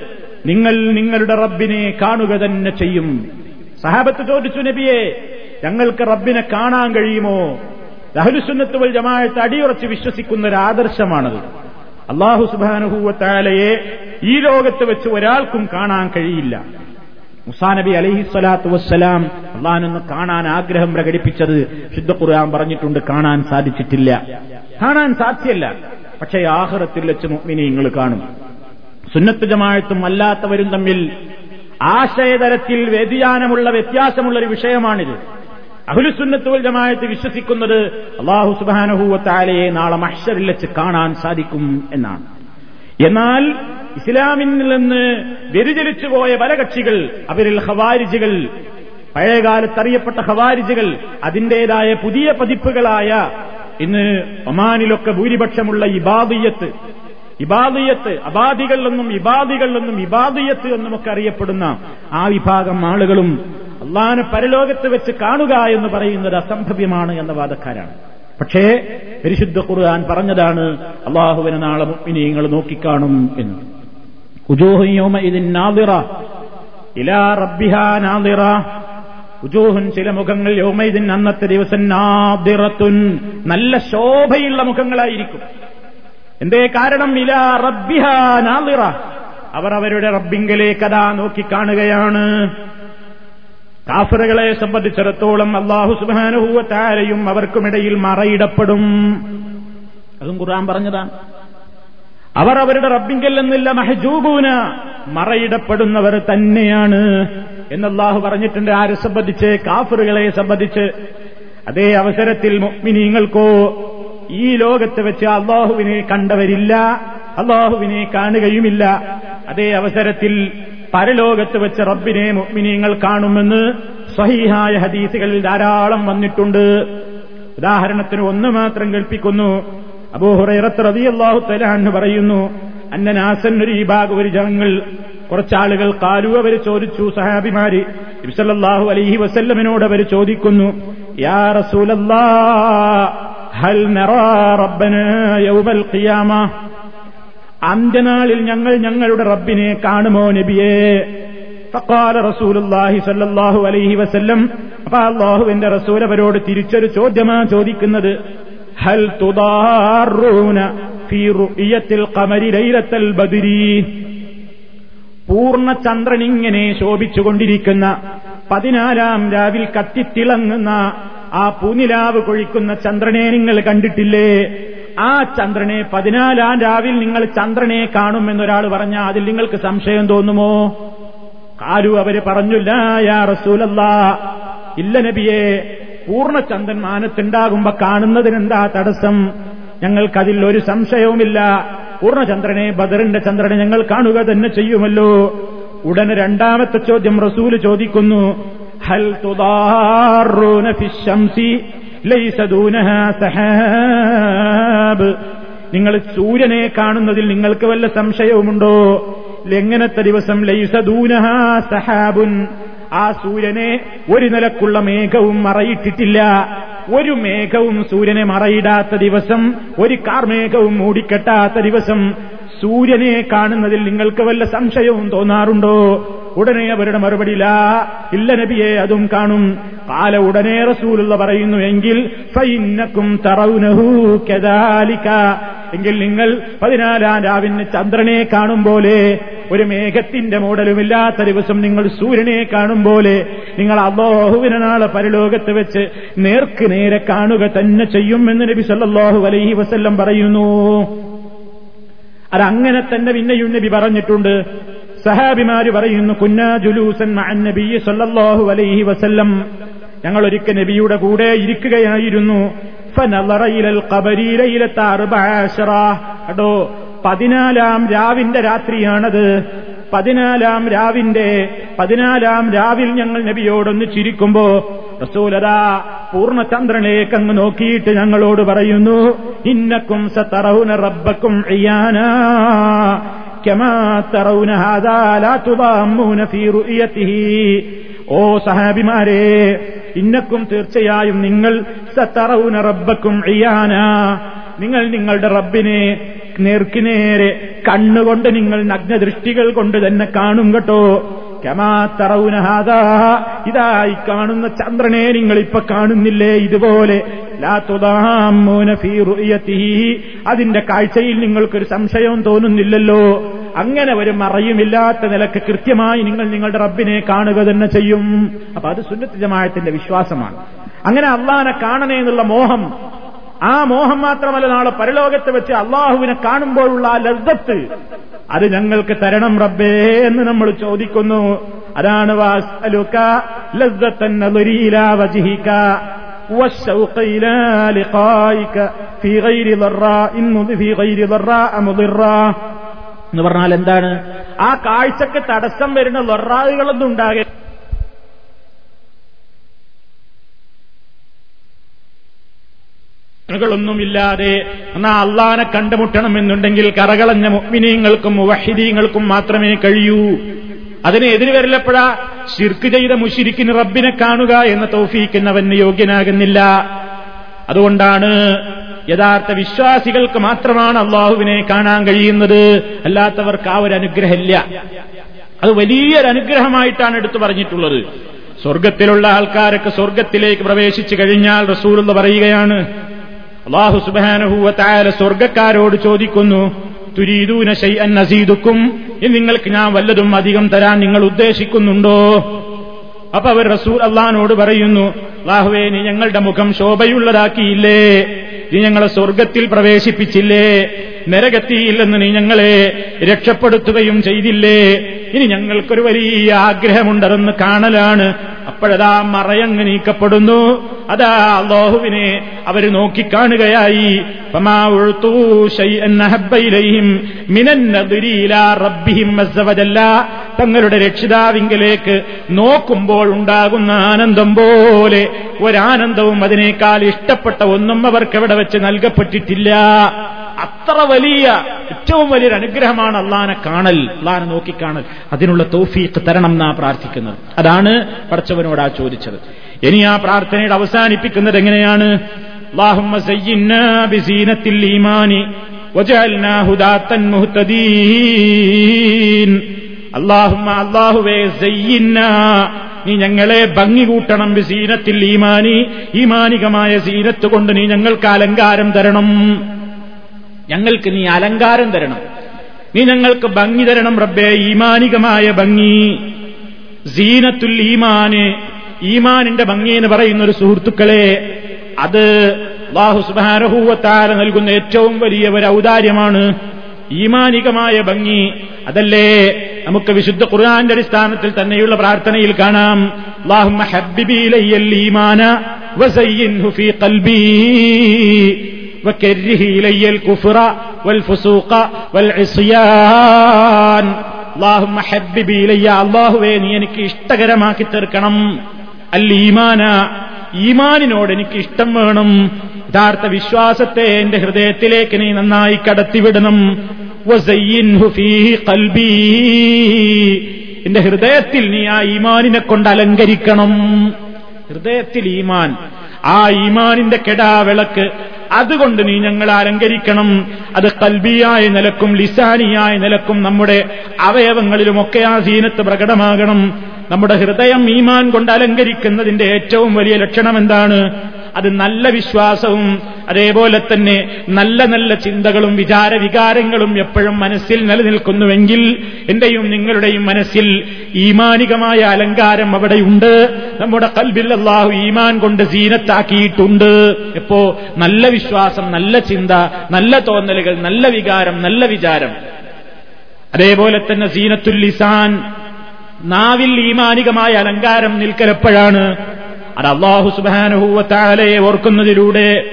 നിങ്ങൾ നിങ്ങളുടെ റബ്ബിനെ കാണുക തന്നെ ചെയ്യും. സഹാബത്ത് ചോദിച്ചു നബിയെ ഞങ്ങൾക്ക് റബ്ബിനെ കാണാൻ കഴിയുമോ? ലഹലുസുന്നത്ത് വൽ ജമാഅത്ത് അടിയുറച്ച് വിശ്വസിക്കുന്ന ഒരു ആദർശമാണത്. അള്ളാഹു സുബാനുഭൂവത്താലയെ ഈ ലോകത്ത് വെച്ച് ഒരാൾക്കും കാണാൻ കഴിയില്ല. മുസാ നബി അലഹി സ്വലാത്തു വസ്സലാം അള്ളഹാനൊന്ന് കാണാൻ ആഗ്രഹം പ്രകടിപ്പിച്ചത് ശുദ്ധ ഖുർആൻ പറഞ്ഞിട്ടുണ്ട് കാണാൻ സാധിച്ചിട്ടില്ല. കാണാൻ സാധ്യല്ല. പക്ഷേ ആഹ്റത്തിൽ വെച്ച് മുഗ്മിനെ നിങ്ങൾ കാണും. സുന്നത്ത് ജമാഴത്തും അല്ലാത്തവരും തമ്മിൽ ആശയതരത്തിൽ വ്യതിയാനമുള്ള വ്യത്യാസമുള്ള ഒരു വിഷയമാണിത്. അഹുലുസുന്നത്തുൽ ജമായത്ത് വിശ്വസിക്കുന്നത് അള്ളാഹു സുബാനഹൂവത്താലയെ നാളെ മഹ്ഷറിൽ വെച്ച് കാണാൻ സാധിക്കും എന്നാണ്. എന്നാൽ ഇസ്ലാമിൽ നിന്ന് വ്യതിചലിച്ചു പോയ പല കക്ഷികൾ അവരിൽ ഹവാരിജികൾ പഴയകാലത്ത് അറിയപ്പെട്ട ഹവാരിജികൾ അതിന്റേതായ പുതിയ പതിപ്പുകളായ ഇന്ന് ഒമാനിലൊക്കെ ഭൂരിപക്ഷമുള്ള ഇബാദിയത്ത് ഇബാദിയത്ത് അബാദികളിലൊന്നും ഇബാദികളിലൊന്നും ഇബാദിയത്ത് എന്നുമൊക്കെ അറിയപ്പെടുന്ന ആ വിഭാഗം ആളുകളും അള്ളാഹനെ പരലോകത്ത് വെച്ച് കാണുക എന്ന് പറയുന്നത് അസംഭവ്യമാണ് എന്ന വാദക്കാരാണ്. പക്ഷേ പരിശുദ്ധ ഖുർആൻ പറഞ്ഞതാണ് അള്ളാഹുവിനെ നാളെ നിങ്ങൾ നോക്കിക്കാണും എന്ന്. ഉജോഹയോമ നാദിറ ഇലാ നാദിറ. ഉജോഹുൻ ചില മുഖങ്ങൾ യോമൈദിൻ അന്നത്തെ ദിവസം നല്ല ശോഭയുള്ള മുഖങ്ങളായിരിക്കും. എന്തേ കാരണം? ഇലാ റബ്ബിഹ നാളിറ അവർ അവരുടെ റബ്ബിങ്കലേക്ക് അതാ നോക്കിക്കാണുകയാണ്. കാഫറുകളെ സംബന്ധിച്ചിടത്തോളം അള്ളാഹു സുബാനുഭൂവത്താരയും അവർക്കുമിടയിൽ മറയിടപ്പെടും. അതും ഖുർആൻ പറഞ്ഞതാണ്. അവർ അവരുടെ റബ്ബിങ്കൽ എന്നില്ല മഹജൂബൂന മറയിടപ്പെടുന്നവർ തന്നെയാണ് എന്നല്ലാഹു പറഞ്ഞിട്ടുണ്ട്. ആരെ സംബന്ധിച്ച്? കാഫറുകളെ സംബന്ധിച്ച്. അതേ അവസരത്തിൽ മുഅ്മിനീങ്ങൾക്കോ ഈ ലോകത്ത് വെച്ച് അള്ളാഹുവിനെ കണ്ടവരില്ല അള്ളാഹുവിനെ കാണുകയുമില്ല. അതേ അവസരത്തിൽ പരലോകത്ത് വെച്ച് റബ്ബിനെ മുഅ്മിനീങ്ങൾ കാണുമെന്ന് സ്വഹീഹായ ഹദീസുകളിൽ ധാരാളം വന്നിട്ടുണ്ട്. ഉദാഹരണത്തിന് ഒന്ന് മാത്രം കേൾപ്പിക്കുന്നു. അബൂഹുറത്ത് റബി അള്ളാഹു തലാന്ന് പറയുന്നു അന്നനാസൻ ഒരു ഈ ഒരു ജനങ്ങൾ കുറച്ചാളുകൾ കാലു അവർ ചോദിച്ചു സഹാബിമാര് ഇബ്സല്ലാഹു അലഹി വസല്ലമിനോട് അവർ ചോദിക്കുന്നു യാ റസൂലല്ലാ ഹൽ റബ്ബന യൗമൽ ഖിയാമ. അന്ത്യനാളിൽ ഞങ്ങൾ ഞങ്ങളുടെ റബ്ബിനെ കാണുമോ നബിയേ? ഫഖാല റസൂലുള്ളാഹി സ്വല്ലല്ലാഹു അലൈഹി വസല്ലം. അപ്പൊ അള്ളാഹുവിന്റെ റസൂൽ അവരോട് തിരിച്ചൊരു ചോദ്യമാ ചോദിക്കുന്നത്. ഹൽ തുദാറൂന ഫീ റുഇയത്തിൽ ഖമരി ലൈലത്തൽ ബദരി? പൂർണ ചന്ദ്രനിങ്ങനെ ശോഭിച്ചുകൊണ്ടിരിക്കുന്ന പതിനാലാം രാവിൽ കത്തിത്തിളങ്ങുന്ന ആ പൂനിലാവ് കൊഴിക്കുന്ന ചന്ദ്രനെ നിങ്ങൾ കണ്ടിട്ടില്ലേ? ആ ചന്ദ്രനെ പതിനാലാം രാവിൽ നിങ്ങൾ ചന്ദ്രനെ കാണുമെന്നൊരാൾ പറഞ്ഞാൽ അതിൽ നിങ്ങൾക്ക് സംശയം തോന്നുമോ? കാലു അവർ പറഞ്ഞില്ല യാ റസൂലല്ല ഇല്ല നബിയെ പൂർണചന്ദ്രൻ മാനത്തുണ്ടാകുമ്പോ കാണുന്നതിനെന്താ തടസ്സം? ഞങ്ങൾക്കതിൽ ഒരു സംശയവുമില്ല. പൂർണചന്ദ്രനെ ബദറിന്റെ ചന്ദ്രനെ ഞങ്ങൾ കാണുക തന്നെ ചെയ്യുമല്ലോ. ഉടനെ രണ്ടാമത്തെ ചോദ്യം റസൂൽ ചോദിക്കുന്നു. ഹൽ സഹാബ് നിങ്ങൾ സൂര്യനെ കാണുന്നതിൽ നിങ്ങൾക്ക് വല്ല സംശയവുമുണ്ടോ? എങ്ങനത്തെ ദിവസം ലൈസദൂനഹ സഹാബുൻ? ആ സൂര്യനെ ഒരു നിലക്കുള്ള മേഘവും മറയിട്ടിട്ടില്ല. ഒരു മേഘവും സൂര്യനെ മറയിടാത്ത ദിവസം ഒരു കാർമേഘവും മൂടിക്കെട്ടാത്ത ദിവസം സൂര്യനെ കാണുന്നതിൽ നിങ്ങൾക്ക് വല്ല സംശയവും തോന്നാറുണ്ടോ? ഉടനെ അവരുടെ മറുപടിയില്ല ഇല്ല നബിയെ അതും കാണും. കാല ഉടനെ റസൂലുള്ള പറയുന്നു എങ്കിൽ ഫൈന്നക്കും തറവുനഹു കദാലിക. എങ്കിൽ നിങ്ങൾ പതിനാലാം രാവിന് ചന്ദ്രനെ കാണും പോലെ ഒരു മേഘത്തിന്റെ മോഡലുമില്ലാത്ത ദിവസം നിങ്ങൾ സൂര്യനെ കാണും പോലെ നിങ്ങൾ അള്ളാഹുവിനെ നാളെ പരലോകത്ത് വെച്ച് നേർക്ക് നേരെ കാണുക തന്നെ ചെയ്യും എന്ന് നബി സല്ലാഹു അലൈഹി വസല്ലം പറയുന്നു. അതങ്ങനെ തന്നെ പിന്നെയും നബി പറഞ്ഞിട്ടുണ്ട്. സഹാബിമാര് പറയുന്നു കുന്നാ ജുലൂസൻ നബി അലൈഹി വസല്ലം. ഞങ്ങൾ ഒരിക്കൽ നബിയുടെ കൂടെ ഇരിക്കുകയായിരുന്നു. അടോ പതിനാലാം രാവിന്റെ രാത്രിയാണത്. പതിനാലാം രാവിന്റെ പതിനാലാം രാവിൽ ഞങ്ങൾ നബിയോടൊന്ന് ചിരിക്കുമ്പോ റസൂലതാ പൂർണചന്ദ്രനേക്ക് അങ്ങ് നോക്കിയിട്ട് ഞങ്ങളോട് പറയുന്നു ഇന്നക്കും സത്തറവുന റബ്ബക്കും ഇയാന ഓ സഹാബിമാരെ ഇന്നക്കും തീർച്ചയായും നിങ്ങൾ സത്തറവുന റബ്ബക്കും അയ്യാന നിങ്ങൾ നിങ്ങളുടെ റബ്ബിനെ നേർക്കുനേരെ കണ്ണുകൊണ്ട് നിങ്ങൾ നഗ്നദൃഷ്ടികൾ കൊണ്ട് തന്നെ കാണും കേട്ടോ. കമാത്തറൗനഹാദ ഇതായി കാണുന്ന ചന്ദ്രനെ നിങ്ങൾ ഇപ്പൊ കാണുന്നില്ലേ ഇതുപോലെ. അതിന്റെ കാഴ്ചയിൽ നിങ്ങൾക്കൊരു സംശയവും തോന്നുന്നില്ലല്ലോ. അങ്ങനെ ഒരു മറയുമില്ലാത്ത നിലയ്ക്ക് കൃത്യമായി നിങ്ങൾ നിങ്ങളുടെ റബ്ബിനെ കാണുക തന്നെ ചെയ്യും. അപ്പൊ അത് സുന്നത്ത് ജമായത്തിന്റെ വിശ്വാസമാണ്. അങ്ങനെ അള്ളാനെ കാണണേ എന്നുള്ള മോഹം. ആ മോഹം മാത്രമല്ല നാളെ പരലോകത്ത് വെച്ച് അള്ളാഹുവിനെ കാണുമ്പോഴുള്ള ആ ലബ്ധത്ത് അത് ഞങ്ങൾക്ക് തരണം റബ്ബേ എന്ന് നമ്മൾ ചോദിക്കുന്നു. അതാണ് എന്ന് പറഞ്ഞാൽ എന്താണ്? ആ കാഴ്ചക്ക് തടസ്സം വരുന്ന ലൊറാവുകളൊന്നും ഉണ്ടാകെ ൊന്നുമില്ലാതെ എന്നാ അള്ളാനെ കണ്ടുമുട്ടണമെന്നുണ്ടെങ്കിൽ കറകളഞ്ഞ മുഗ്മിനീങ്ങൾക്കും വഹിദീങ്ങൾക്കും മാത്രമേ കഴിയൂ. അതിനെ എതിര് വരലപ്പോഴാ ശിർക്ക് ചെയ്ത മുഷിരിക്കിന് റബ്ബിനെ കാണുക എന്ന തൗഫീക്കുന്നവന് യോഗ്യനാകുന്നില്ല. അതുകൊണ്ടാണ് യഥാർത്ഥ വിശ്വാസികൾക്ക് മാത്രമാണ് അള്ളാഹുവിനെ കാണാൻ കഴിയുന്നത്. അല്ലാത്തവർക്ക് ആ ഒരു അനുഗ്രഹമില്ല. അത് വലിയൊരു അനുഗ്രഹമായിട്ടാണ് എടുത്തു പറഞ്ഞിട്ടുള്ളത്. സ്വർഗത്തിലുള്ള ആൾക്കാരൊക്കെ സ്വർഗത്തിലേക്ക് പ്രവേശിച്ചു കഴിഞ്ഞാൽ റസൂൽ പറയുകയാണ് അള്ളാഹു സുബാനുഹൂവത്തായ സ്വർഗക്കാരോട് ചോദിക്കുന്നു തുരീദൂന ഷൈഅൻ നസീദുക്കും? നിങ്ങൾക്ക് ഞാൻ വല്ലതും അധികം തരാൻ നിങ്ങൾ ഉദ്ദേശിക്കുന്നുണ്ടോ? അപ്പൊ അവർ റസൂൽ അള്ളഹാനോട് പറയുന്നു അള്ളാഹുവേ നീ ഞങ്ങളുടെ മുഖം ശോഭയുള്ളതാക്കിയില്ലേ? നീ ഞങ്ങളെ സ്വർഗത്തിൽ പ്രവേശിപ്പിച്ചില്ലേ? നരകത്തിയില്ലെന്ന് നീ ഞങ്ങളെ രക്ഷപ്പെടുത്തുകയും ചെയ്തില്ലേ? ഇനി ഞങ്ങൾക്കൊരു വലിയ ആഗ്രഹമുണ്ടെന്ന് കാണലാണ്. അപ്പോഴതാ മറയങ്ങ് നീക്കപ്പെടുന്നു. അതാ അള്ളാഹുവിനെ അവർ നോക്കിക്കാണുകയായി. തങ്ങളുടെ രക്ഷിതാവിങ്കലേക്ക് നോക്കുമ്പോൾ ഉണ്ടാകുന്ന ആനന്ദം പോലെ ഒരാനന്ദവും അതിനേക്കാൾ ഇഷ്ടപ്പെട്ട ഒന്നും അവർക്ക് എവിടെ വെച്ച് നൽകപ്പെട്ടിട്ടില്ല. അത്ര വലിയ ഏറ്റവും വലിയൊരു അനുഗ്രഹമാണ് അള്ളാനെ കാണൽ അള്ളാനെ നോക്കിക്കാണൽ. അതിനുള്ള തൗഫീഖ് തരണം എന്നാ പ്രാർത്ഥിക്കുന്നത്. അതാണ് പഠിച്ചവനോടാ ചോദിച്ചത്. ഇനി ആ പ്രാർത്ഥനയുടെ അവസാനിപ്പിക്കുന്നത് എങ്ങനെയാണ്? അള്ളാഹുമ്മ അള്ളാഹുവേ നീ ഞങ്ങളെ ഭംഗി കൂട്ടണം സീനത്തിൽ ഈമാനി. ഈമാനികമായ സീനത്ത് കൊണ്ട് നീ ഞങ്ങൾക്ക് അലങ്കാരം തരണം. ഞങ്ങൾക്ക് നീ അലങ്കാരം തരണം. നീ ഞങ്ങൾക്ക് ഭംഗി തരണം റബ്ബേ ഈമാനികമായ ഭംഗി. സീനത്തുൽ ഈമാന്. ഈമാനിന്റെ ഭംഗി എന്ന് പറയുന്ന ഒരു സുഹൃത്തുക്കളെ അത് അള്ളാഹു സുബാനഹൂവത്താര നൽകുന്ന ഏറ്റവും വലിയ ഒരു ഔദാര്യമാണ്. ഈമാനികമായ ഭംഗി അതല്ലേ നമുക്ക് വിശുദ്ധ ഖുർആന്റെ അടിസ്ഥാനത്തിൽ തന്നെയുള്ള പ്രാർത്ഥനയിൽ കാണാം അള്ളാഹുമ്മ ഹബ്ബിബിലയ്യൽ ഈമാന വസയ്യിൻഹു ഫീ ഖൽബി وكره إلي الكفر والفسوق والعصيان اللهم حبب إلي അള്ളാഹുവേ നീ എനിക്ക് ഇഷ്ടകരമാക്കി തീർക്കണം അൽ ഈമാന ഈമാനിനോട് എനിക്ക് ഇഷ്ടം വേണം യഥാർത്ഥ വിശ്വാസത്തെ എന്റെ ഹൃദയത്തിലേക്ക് നീ നന്നായി കടത്തിവിടണം. എന്റെ ഹൃദയത്തിൽ നീ ആ ഈമാനിനെ കൊണ്ട് അലങ്കരിക്കണം. ഹൃദയത്തിൽ ഈമാൻ ആ ഈമാനിന്റെ കെടാവിളക്ക് അതുകൊണ്ട് നീ ഞങ്ങൾ അലങ്കരിക്കണം. അത് കൽബിയായ നിലക്കും ലിസാനിയായ നിലക്കും നമ്മുടെ അവയവങ്ങളിലുമൊക്കെ ആ സീനത്ത് പ്രകടമാകണം. നമ്മുടെ ഹൃദയം ഈമാൻ കൊണ്ട് അലങ്കരിക്കുന്നതിന്റെ ഏറ്റവും വലിയ ലക്ഷണം എന്താണ് അത് നല്ല വിശ്വാസവും അതേപോലെ തന്നെ നല്ല നല്ല ചിന്തകളും വിചാര വികാരങ്ങളും എപ്പോഴും മനസ്സിൽ നിലനിൽക്കുന്നുവെങ്കിൽ എന്റെയും നിങ്ങളുടെയും മനസ്സിൽ ഈമാനികമായ അലങ്കാരം അവിടെയുണ്ട്. നമ്മുടെ കൽബിൽ അള്ളാഹു ഈമാൻ കൊണ്ട് സീനത്താക്കിയിട്ടുണ്ട്. എപ്പോ നല്ല വിശ്വാസം നല്ല ചിന്ത നല്ല തോന്നലുകൾ നല്ല വികാരം നല്ല വിചാരം. അതേപോലെ തന്നെ സീനത്തുൽ ലിസാൻ നാവിൽ ഈമാനികമായ അലങ്കാരം നിൽക്കലെപ്പോഴാണ് അത് അള്ളാഹു സുബാനുഹൂവത്താലയെ ഓർക്കുന്നതിലൂടെ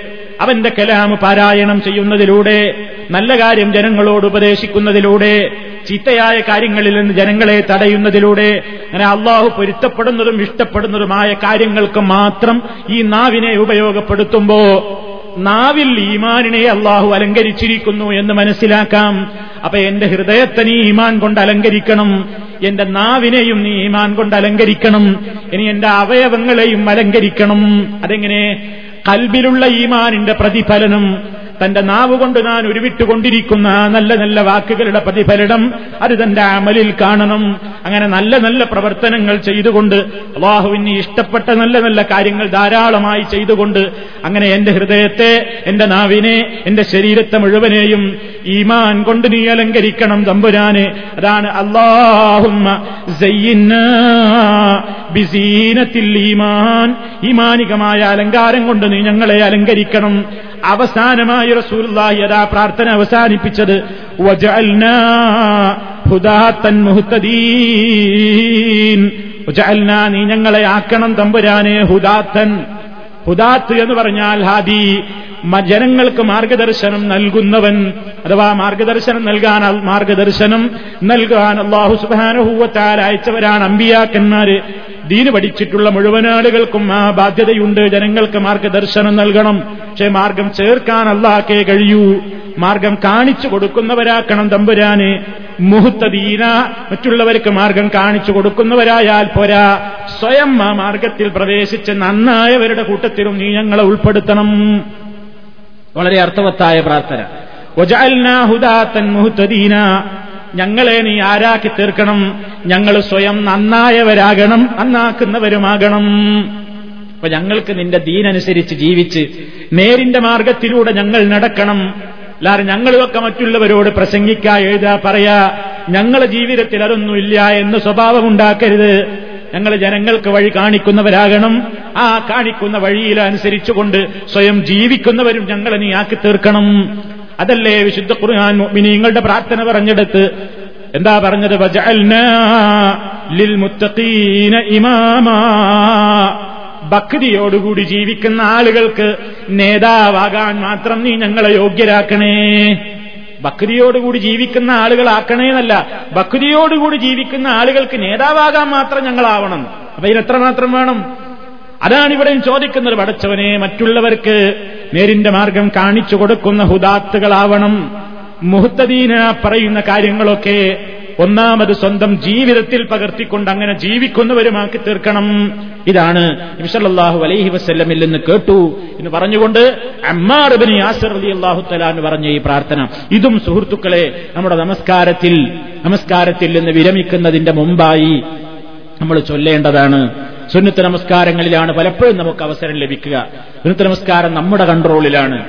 അവന്റെ കലാമ് പാരായണം ചെയ്യുന്നതിലൂടെ നല്ല കാര്യം ജനങ്ങളോട് ഉപദേശിക്കുന്നതിലൂടെ ചീത്തയായ കാര്യങ്ങളിൽ നിന്ന് ജനങ്ങളെ തടയുന്നതിലൂടെ അങ്ങനെ അള്ളാഹു പൊരുത്തപ്പെടുന്നതും ഇഷ്ടപ്പെടുന്നതുമായ കാര്യങ്ങൾക്ക് മാത്രം ഈ നാവിനെ ഉപയോഗപ്പെടുത്തുമ്പോ നാവിൽ ഈമാനിനെ അള്ളാഹു അലങ്കരിച്ചിരിക്കുന്നു എന്ന് മനസ്സിലാക്കാം. അപ്പൊ എന്റെ ഹൃദയത്തെ നീ ഈമാൻ കൊണ്ട് അലങ്കരിക്കണം. എന്റെ നാവിനെയും നീ ഈമാൻ കൊണ്ട് അലങ്കരിക്കണം. ഇനി എന്റെ അവയവങ്ങളെയും അലങ്കരിക്കണം. അതെങ്ങനെ? കൽബിലുള്ള ഈമാനിന്റെ പ്രതിഫലനം. തന്റെ നാവ് കൊണ്ട് ഞാൻ ഉരുവിട്ടുകൊണ്ടിരിക്കുന്ന നല്ല നല്ല വാക്കുകളുടെ പ്രതിഫലനം അത് തന്റെ അമലിൽ കാണണം. അങ്ങനെ നല്ല നല്ല പ്രവർത്തനങ്ങൾ ചെയ്തുകൊണ്ട് അള്ളാഹുവിന് ഇഷ്ടപ്പെട്ട നല്ല നല്ല കാര്യങ്ങൾ ധാരാളമായി ചെയ്തുകൊണ്ട് അങ്ങനെ എന്റെ ഹൃദയത്തെ എന്റെ നാവിനെ എന്റെ ശരീരത്തെ മുഴുവനെയും ഈമാൻ കൊണ്ട് നീ അലങ്കരിക്കണം തമ്പുരാന്. അതാണ് ബിസീനത്തിൽ ഈമാൻ. ഈമാനികമായ അലങ്കാരം കൊണ്ട് നീ ഞങ്ങളെ അലങ്കരിക്കണം. അവസാനമായി റസൂലുള്ളാഹി അതാ പ്രാർത്ഥന അവസാനിപ്പിച്ചത് ഹുദാത്തൻ വജഅൽനാ നീ ഞങ്ങളെ ആക്കണം തമ്പുരാനെ ഹുദാത്തൻ. ഹുദാത്ത് എന്ന് പറഞ്ഞാൽ ഹാദി ജനങ്ങൾക്ക് മാർഗദർശനം നൽകുന്നവൻ. അഥവാ മാർഗദർശനം നൽകാൻ മാർഗദർശനം നൽകാൻ അള്ളാഹു സുബാനഹൂവത്താൽ അയച്ചവരാണ് അമ്പിയാക്കന്മാര് ദീന് പഠിച്ചിട്ടുള്ള മുഴുവൻ ആളുകൾക്കും ആ ബാധ്യതയുണ്ട്. ജനങ്ങൾക്ക് മാർഗദർശനം നൽകണം. പക്ഷെ മാർഗം ചേർക്കാൻ അള്ളാഹ്ക്കേ കഴിയൂ. മാർഗം കാണിച്ചു കൊടുക്കുന്നവരാക്കണം തമ്പുരാന്. മുഹത്തദീന മറ്റുള്ളവർക്ക് മാർഗം കാണിച്ചു കൊടുക്കുന്നവരായാൽ പോരാ. സ്വയം ആ മാർഗത്തിൽ പ്രവേശിച്ച് നന്നായവരുടെ കൂട്ടത്തിലും നീ ഞങ്ങളെ ഉൾപ്പെടുത്തണം. വളരെ അർത്ഥവത്തായ പ്രാർത്ഥന. ഞങ്ങളെ നീ ആരാക്കി തീർക്കണം. ഞങ്ങൾ സ്വയം നന്നായവരാകണം നന്നാക്കുന്നവരുമാകണം. അപ്പൊ ഞങ്ങൾക്ക് നിന്റെ ദീനനുസരിച്ച് ജീവിച്ച് നേരിന്റെ മാർഗത്തിലൂടെ ഞങ്ങൾ നടക്കണം. അല്ലാതെ ഞങ്ങളുമൊക്കെ മറ്റുള്ളവരോട് പ്രസംഗിക്കാ എഴുതാ പറയാ ഞങ്ങളെ ജീവിതത്തിൽ അതൊന്നുമില്ല എന്ന് സ്വഭാവമുണ്ടാക്കരുത്. ഞങ്ങൾ ജനങ്ങൾക്ക് വഴി കാണിക്കുന്നവരാകണം. ആ കാണിക്കുന്ന വഴിയിൽ അനുസരിച്ചുകൊണ്ട് സ്വയം ജീവിക്കുന്നവരും ഞങ്ങളെ നീ ആക്കി തീർക്കണം. അതല്ലേ വിശുദ്ധ ഖുർആൻ മുഅ്മിനീങ്ങളുടെ പ്രാർത്ഥന പറഞ്ഞെടുത്ത് എന്താ പറഞ്ഞത്? ഇമാമാ. ഭക്തിയോടുകൂടി ജീവിക്കുന്ന ആളുകൾക്ക് നേതാവാകാൻ മാത്രം നീ ഞങ്ങളെ യോഗ്യരാക്കണേ. ഭക്തിയോടുകൂടി ജീവിക്കുന്ന ആളുകളാക്കണേന്നല്ല ഭക്തിയോടുകൂടി ജീവിക്കുന്ന ആളുകൾക്ക് നേതാവാകാൻ മാത്രം ഞങ്ങളാവണം. അപ്പൊ ഇതിനെത്രമാത്രം വേണം? അതാണ് ഇവിടെയും ചോദിക്കുന്നത്. പടച്ചവനെ മറ്റുള്ളവർക്ക് നേരിന്റെ മാർഗം കാണിച്ചു കൊടുക്കുന്ന ഹുദാത്തുകളാവണം. മുഹത്തദീന പറയുന്ന കാര്യങ്ങളൊക്കെ ഒന്നാമത് സ്വന്തം ജീവിതത്തിൽ പകർത്തിക്കൊണ്ട് അങ്ങനെ ജീവിക്കുന്നവരുമാക്കി തീർക്കണം. ഇതാണ് ഇംഷല്ലാഹു അലൈഹി വസ്ല്ലമിൽ നിന്ന് കേട്ടു എന്ന് പറഞ്ഞുകൊണ്ട് അമ്മാറിബിന് യാസർ അലി അള്ളാഹു തലാന്ന് പറഞ്ഞ ഈ പ്രാർത്ഥന. ഇതും സുഹൃത്തുക്കളെ നമ്മുടെ നമസ്കാരത്തിൽ നമസ്കാരത്തിൽ നിന്ന് വിരമിക്കുന്നതിന്റെ മുമ്പായി നമ്മൾ ചൊല്ലേണ്ടതാണ്. സുന്നത്ത് നമസ്കാരങ്ങളിലാണ് പലപ്പോഴും നമുക്ക് അവസരം ലഭിക്കുക. സുന്നത്ത് നമസ്കാരം നമ്മുടെ കൺട്രോളിലാണ്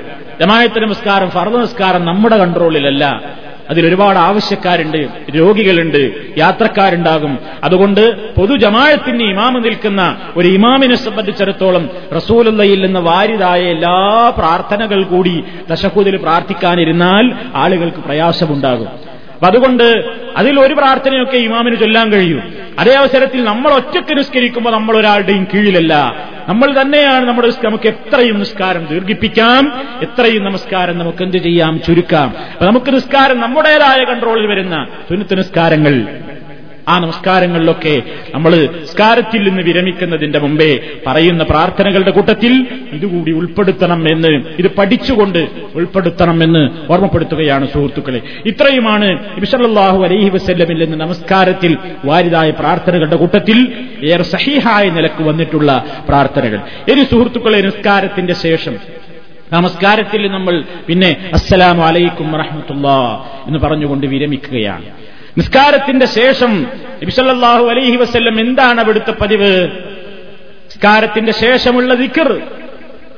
ജമായത്ത് നമസ്കാരം ഫർദ് നമസ്കാരം നമ്മുടെ കൺട്രോളിലല്ല അതിലൊരുപാട് ആവശ്യക്കാരുണ്ട് രോഗികളുണ്ട് യാത്രക്കാരുണ്ടാകും. അതുകൊണ്ട് പൊതുജമാഴത്തിന് ഇമാമ് നിൽക്കുന്ന ഒരു ഇമാമിനെ സംബന്ധിച്ചിടത്തോളം റസൂലുള്ളയിൽ നിന്ന് വാരിതായ എല്ലാ പ്രാർത്ഥനകൾ കൂടി ദശഹൂതിൽ പ്രാർത്ഥിക്കാനിരുന്നാൽ ആളുകൾക്ക് പ്രയാസമുണ്ടാകും. അപ്പൊ അതുകൊണ്ട് അതിൽ ഒരു പ്രാർത്ഥനയൊക്കെ ഇമാമിന് ചൊല്ലാൻ കഴിയും. അതേ അവസരത്തിൽ നമ്മൾ ഒറ്റയ്ക്ക് നിസ്കരിക്കുമ്പോൾ നമ്മൾ ഒരാളുടെയും കീഴിലല്ല. നമ്മൾ തന്നെയാണ് നമ്മുടെ നമുക്ക് എത്രയും നിസ്കാരം ദീർഘിപ്പിക്കാം. എത്രയും നമസ്കാരം നമുക്ക് എന്ത് ചെയ്യാം? ചുരുക്കാം. നമുക്ക് നിസ്കാരം നമ്മുടേതായ കൺട്രോളിൽ വരുന്ന സുന്നത്ത് നിസ്കാരങ്ങൾ. ആ നമസ്കാരങ്ങളിലൊക്കെ നമ്മൾ സ്കാരത്തിൽ നിന്ന് വിരമിക്കുന്നതിന്റെ മുമ്പേ പറയുന്ന പ്രാർത്ഥനകളുടെ കൂട്ടത്തിൽ ഇതുകൂടി ഉൾപ്പെടുത്തണം എന്ന് ഇത് പഠിച്ചുകൊണ്ട് ഉൾപ്പെടുത്തണം എന്ന് ഓർമ്മപ്പെടുത്തുകയാണ് സുഹൃത്തുക്കളെ. ഇത്രയുമാണ് ഇബിഷല്ലാഹു അലൈഹി വസ്ല്ലമിൽ നിന്ന് നമസ്കാരത്തിൽ വാരിതായ പ്രാർത്ഥനകളുടെ കൂട്ടത്തിൽ ഏറെ സഹിഹായ നിലയ്ക്ക് വന്നിട്ടുള്ള പ്രാർത്ഥനകൾ. ഇനി സുഹൃത്തുക്കളെ നിസ്കാരത്തിന്റെ ശേഷം നമസ്കാരത്തിൽ നമ്മൾ പിന്നെ അസ്സലാം വലൈക്കും വറഹമത്തുള്ള എന്ന് പറഞ്ഞുകൊണ്ട് വിരമിക്കുകയാണ്. നിസ്കാരത്തിന്റെ ശേഷം നബിസല്ലാഹു അലൈഹി വസ്ല്ലം എന്താണ് അവിടുത്തെ പതിവ് നിസ്കാരത്തിന്റെ ശേഷമുള്ള ദിക്കർ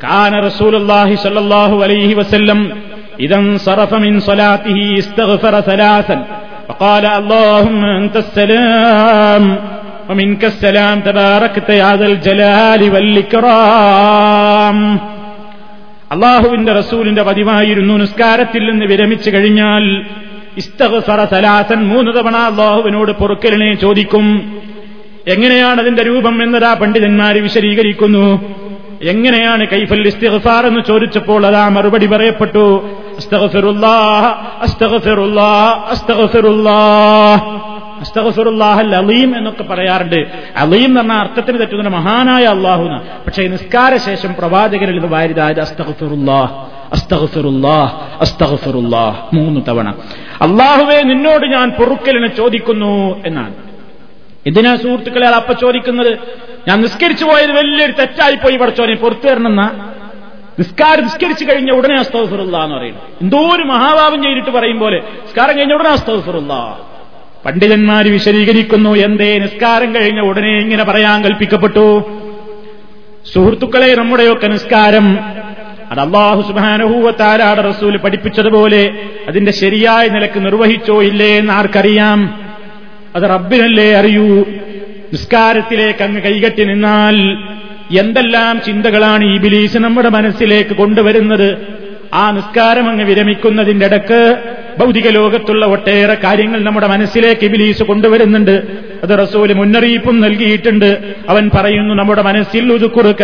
കാന റസൂലുള്ളാഹി സ്വല്ലല്ലാഹു അലൈഹി വസല്ലം ഇദൻ സറഫ മിൻ സ്വലാത്തിഹി ഇസ്തഗ്ഫറ സലാസൻ وقال اللهم أنت السلام ومنك السلام تباركت يا ذا الجلال والإكرام അള്ളാഹുവിന്റെ റസൂലിന്റെ പതിവായിരുന്നു നിസ്കാരത്തിൽ നിന്ന് വിരമിച്ചു കഴിഞ്ഞാൽ ഇസ്തഗ്ഫറ സലാസൻ മൂന്ന് തവണ അള്ളാഹുവിനോട് പൊറുക്കലിനെ ചോദിക്കും. എങ്ങനെയാണ് അതിന്റെ രൂപം എന്നതാ പണ്ഡിതന്മാര് വിശദീകരിക്കുന്നു. എങ്ങനെയാണ് കൈഫൽ ഇസ്തിഗ്ഫാർ എന്ന് ചോദിച്ചപ്പോൾ അതാ മറുപടി പറയപ്പെട്ടു. അലീം എന്നൊക്കെ പറയാറുണ്ട്. അലീം എന്ന് പറഞ്ഞ അർത്ഥത്തിന് തെറ്റുന്ന മഹാനായ അള്ളാഹുന. പക്ഷേ നിസ്കാര ശേഷം പ്രവാചകരിൽ ഇത് വാരിതായത് അസ്തഗ്ഫിറുല്ലാഹ്. അസ്തഗ്ഫിറുല്ലാഹ് അസ്തഗ്ഫിറുല്ലാഹ്. മൂന്ന് തവണ. അള്ളാഹുവെ നിന്നോട് ഞാൻ പൊറുക്കലിനെ ചോദിക്കുന്നു എന്നാണ്. എന്തിനാ സുഹൃത്തുക്കളെ അപ്പ ചോദിക്കുന്നത്? ഞാൻ നിസ്കരിച്ചു പോയത് വലിയൊരു തെറ്റായി പോയി പഠിച്ചോനെ പുറത്തു തരണമെന്ന നിസ്കാരം നിസ്കരിച്ചു കഴിഞ്ഞ ഉടനെ അസ്തഫിറുല്ല എന്ന് പറയുന്നു. എന്തോ ഒരു മഹാഭാവം ചെയ്തിട്ട് പറയും പോലെ നിസ്കാരം കഴിഞ്ഞ ഉടനെ അസ്തഫിറുല്ല പണ്ഡിതന്മാർ വിശദീകരിക്കുന്നു എന്തേ നിസ്കാരം കഴിഞ്ഞ ഉടനെ ഇങ്ങനെ പറയാൻ കൽപ്പിക്കപ്പെട്ടു? സുഹൃത്തുക്കളെ നമ്മുടെയൊക്കെ നിസ്കാരം അത് അള്ളാഹു സുബാനഹൂവത്താരാട് റസൂൽ പഠിപ്പിച്ചതുപോലെ അതിന്റെ ശരിയായ നിലയ്ക്ക് നിർവഹിച്ചോ ഇല്ലേ എന്ന് ആർക്കറിയാം? അത് റബ്ബിനല്ലേ അറിയൂ? നിസ്കാരത്തിലേക്ക് അങ്ങ് കൈകെട്ടി നിന്നാൽ എന്തെല്ലാം ചിന്തകളാണ് ഈ ബിലീസ് നമ്മുടെ മനസ്സിലേക്ക് കൊണ്ടുവരുന്നത്? ആ നിസ്കാരം അങ്ങ് വിരമിക്കുന്നതിന്റെ ഇടയ്ക്ക് ഭൗതിക ലോകത്തുള്ള ഒട്ടേറെ കാര്യങ്ങൾ നമ്മുടെ മനസ്സിലേക്ക് ഇബിലീസ് കൊണ്ടുവരുന്നുണ്ട്. അത് റസൂൽ മുന്നറിയിപ്പും നൽകിയിട്ടുണ്ട്. അവൻ പറയുന്നു നമ്മുടെ മനസ്സിൽ ഉതുക്കുറു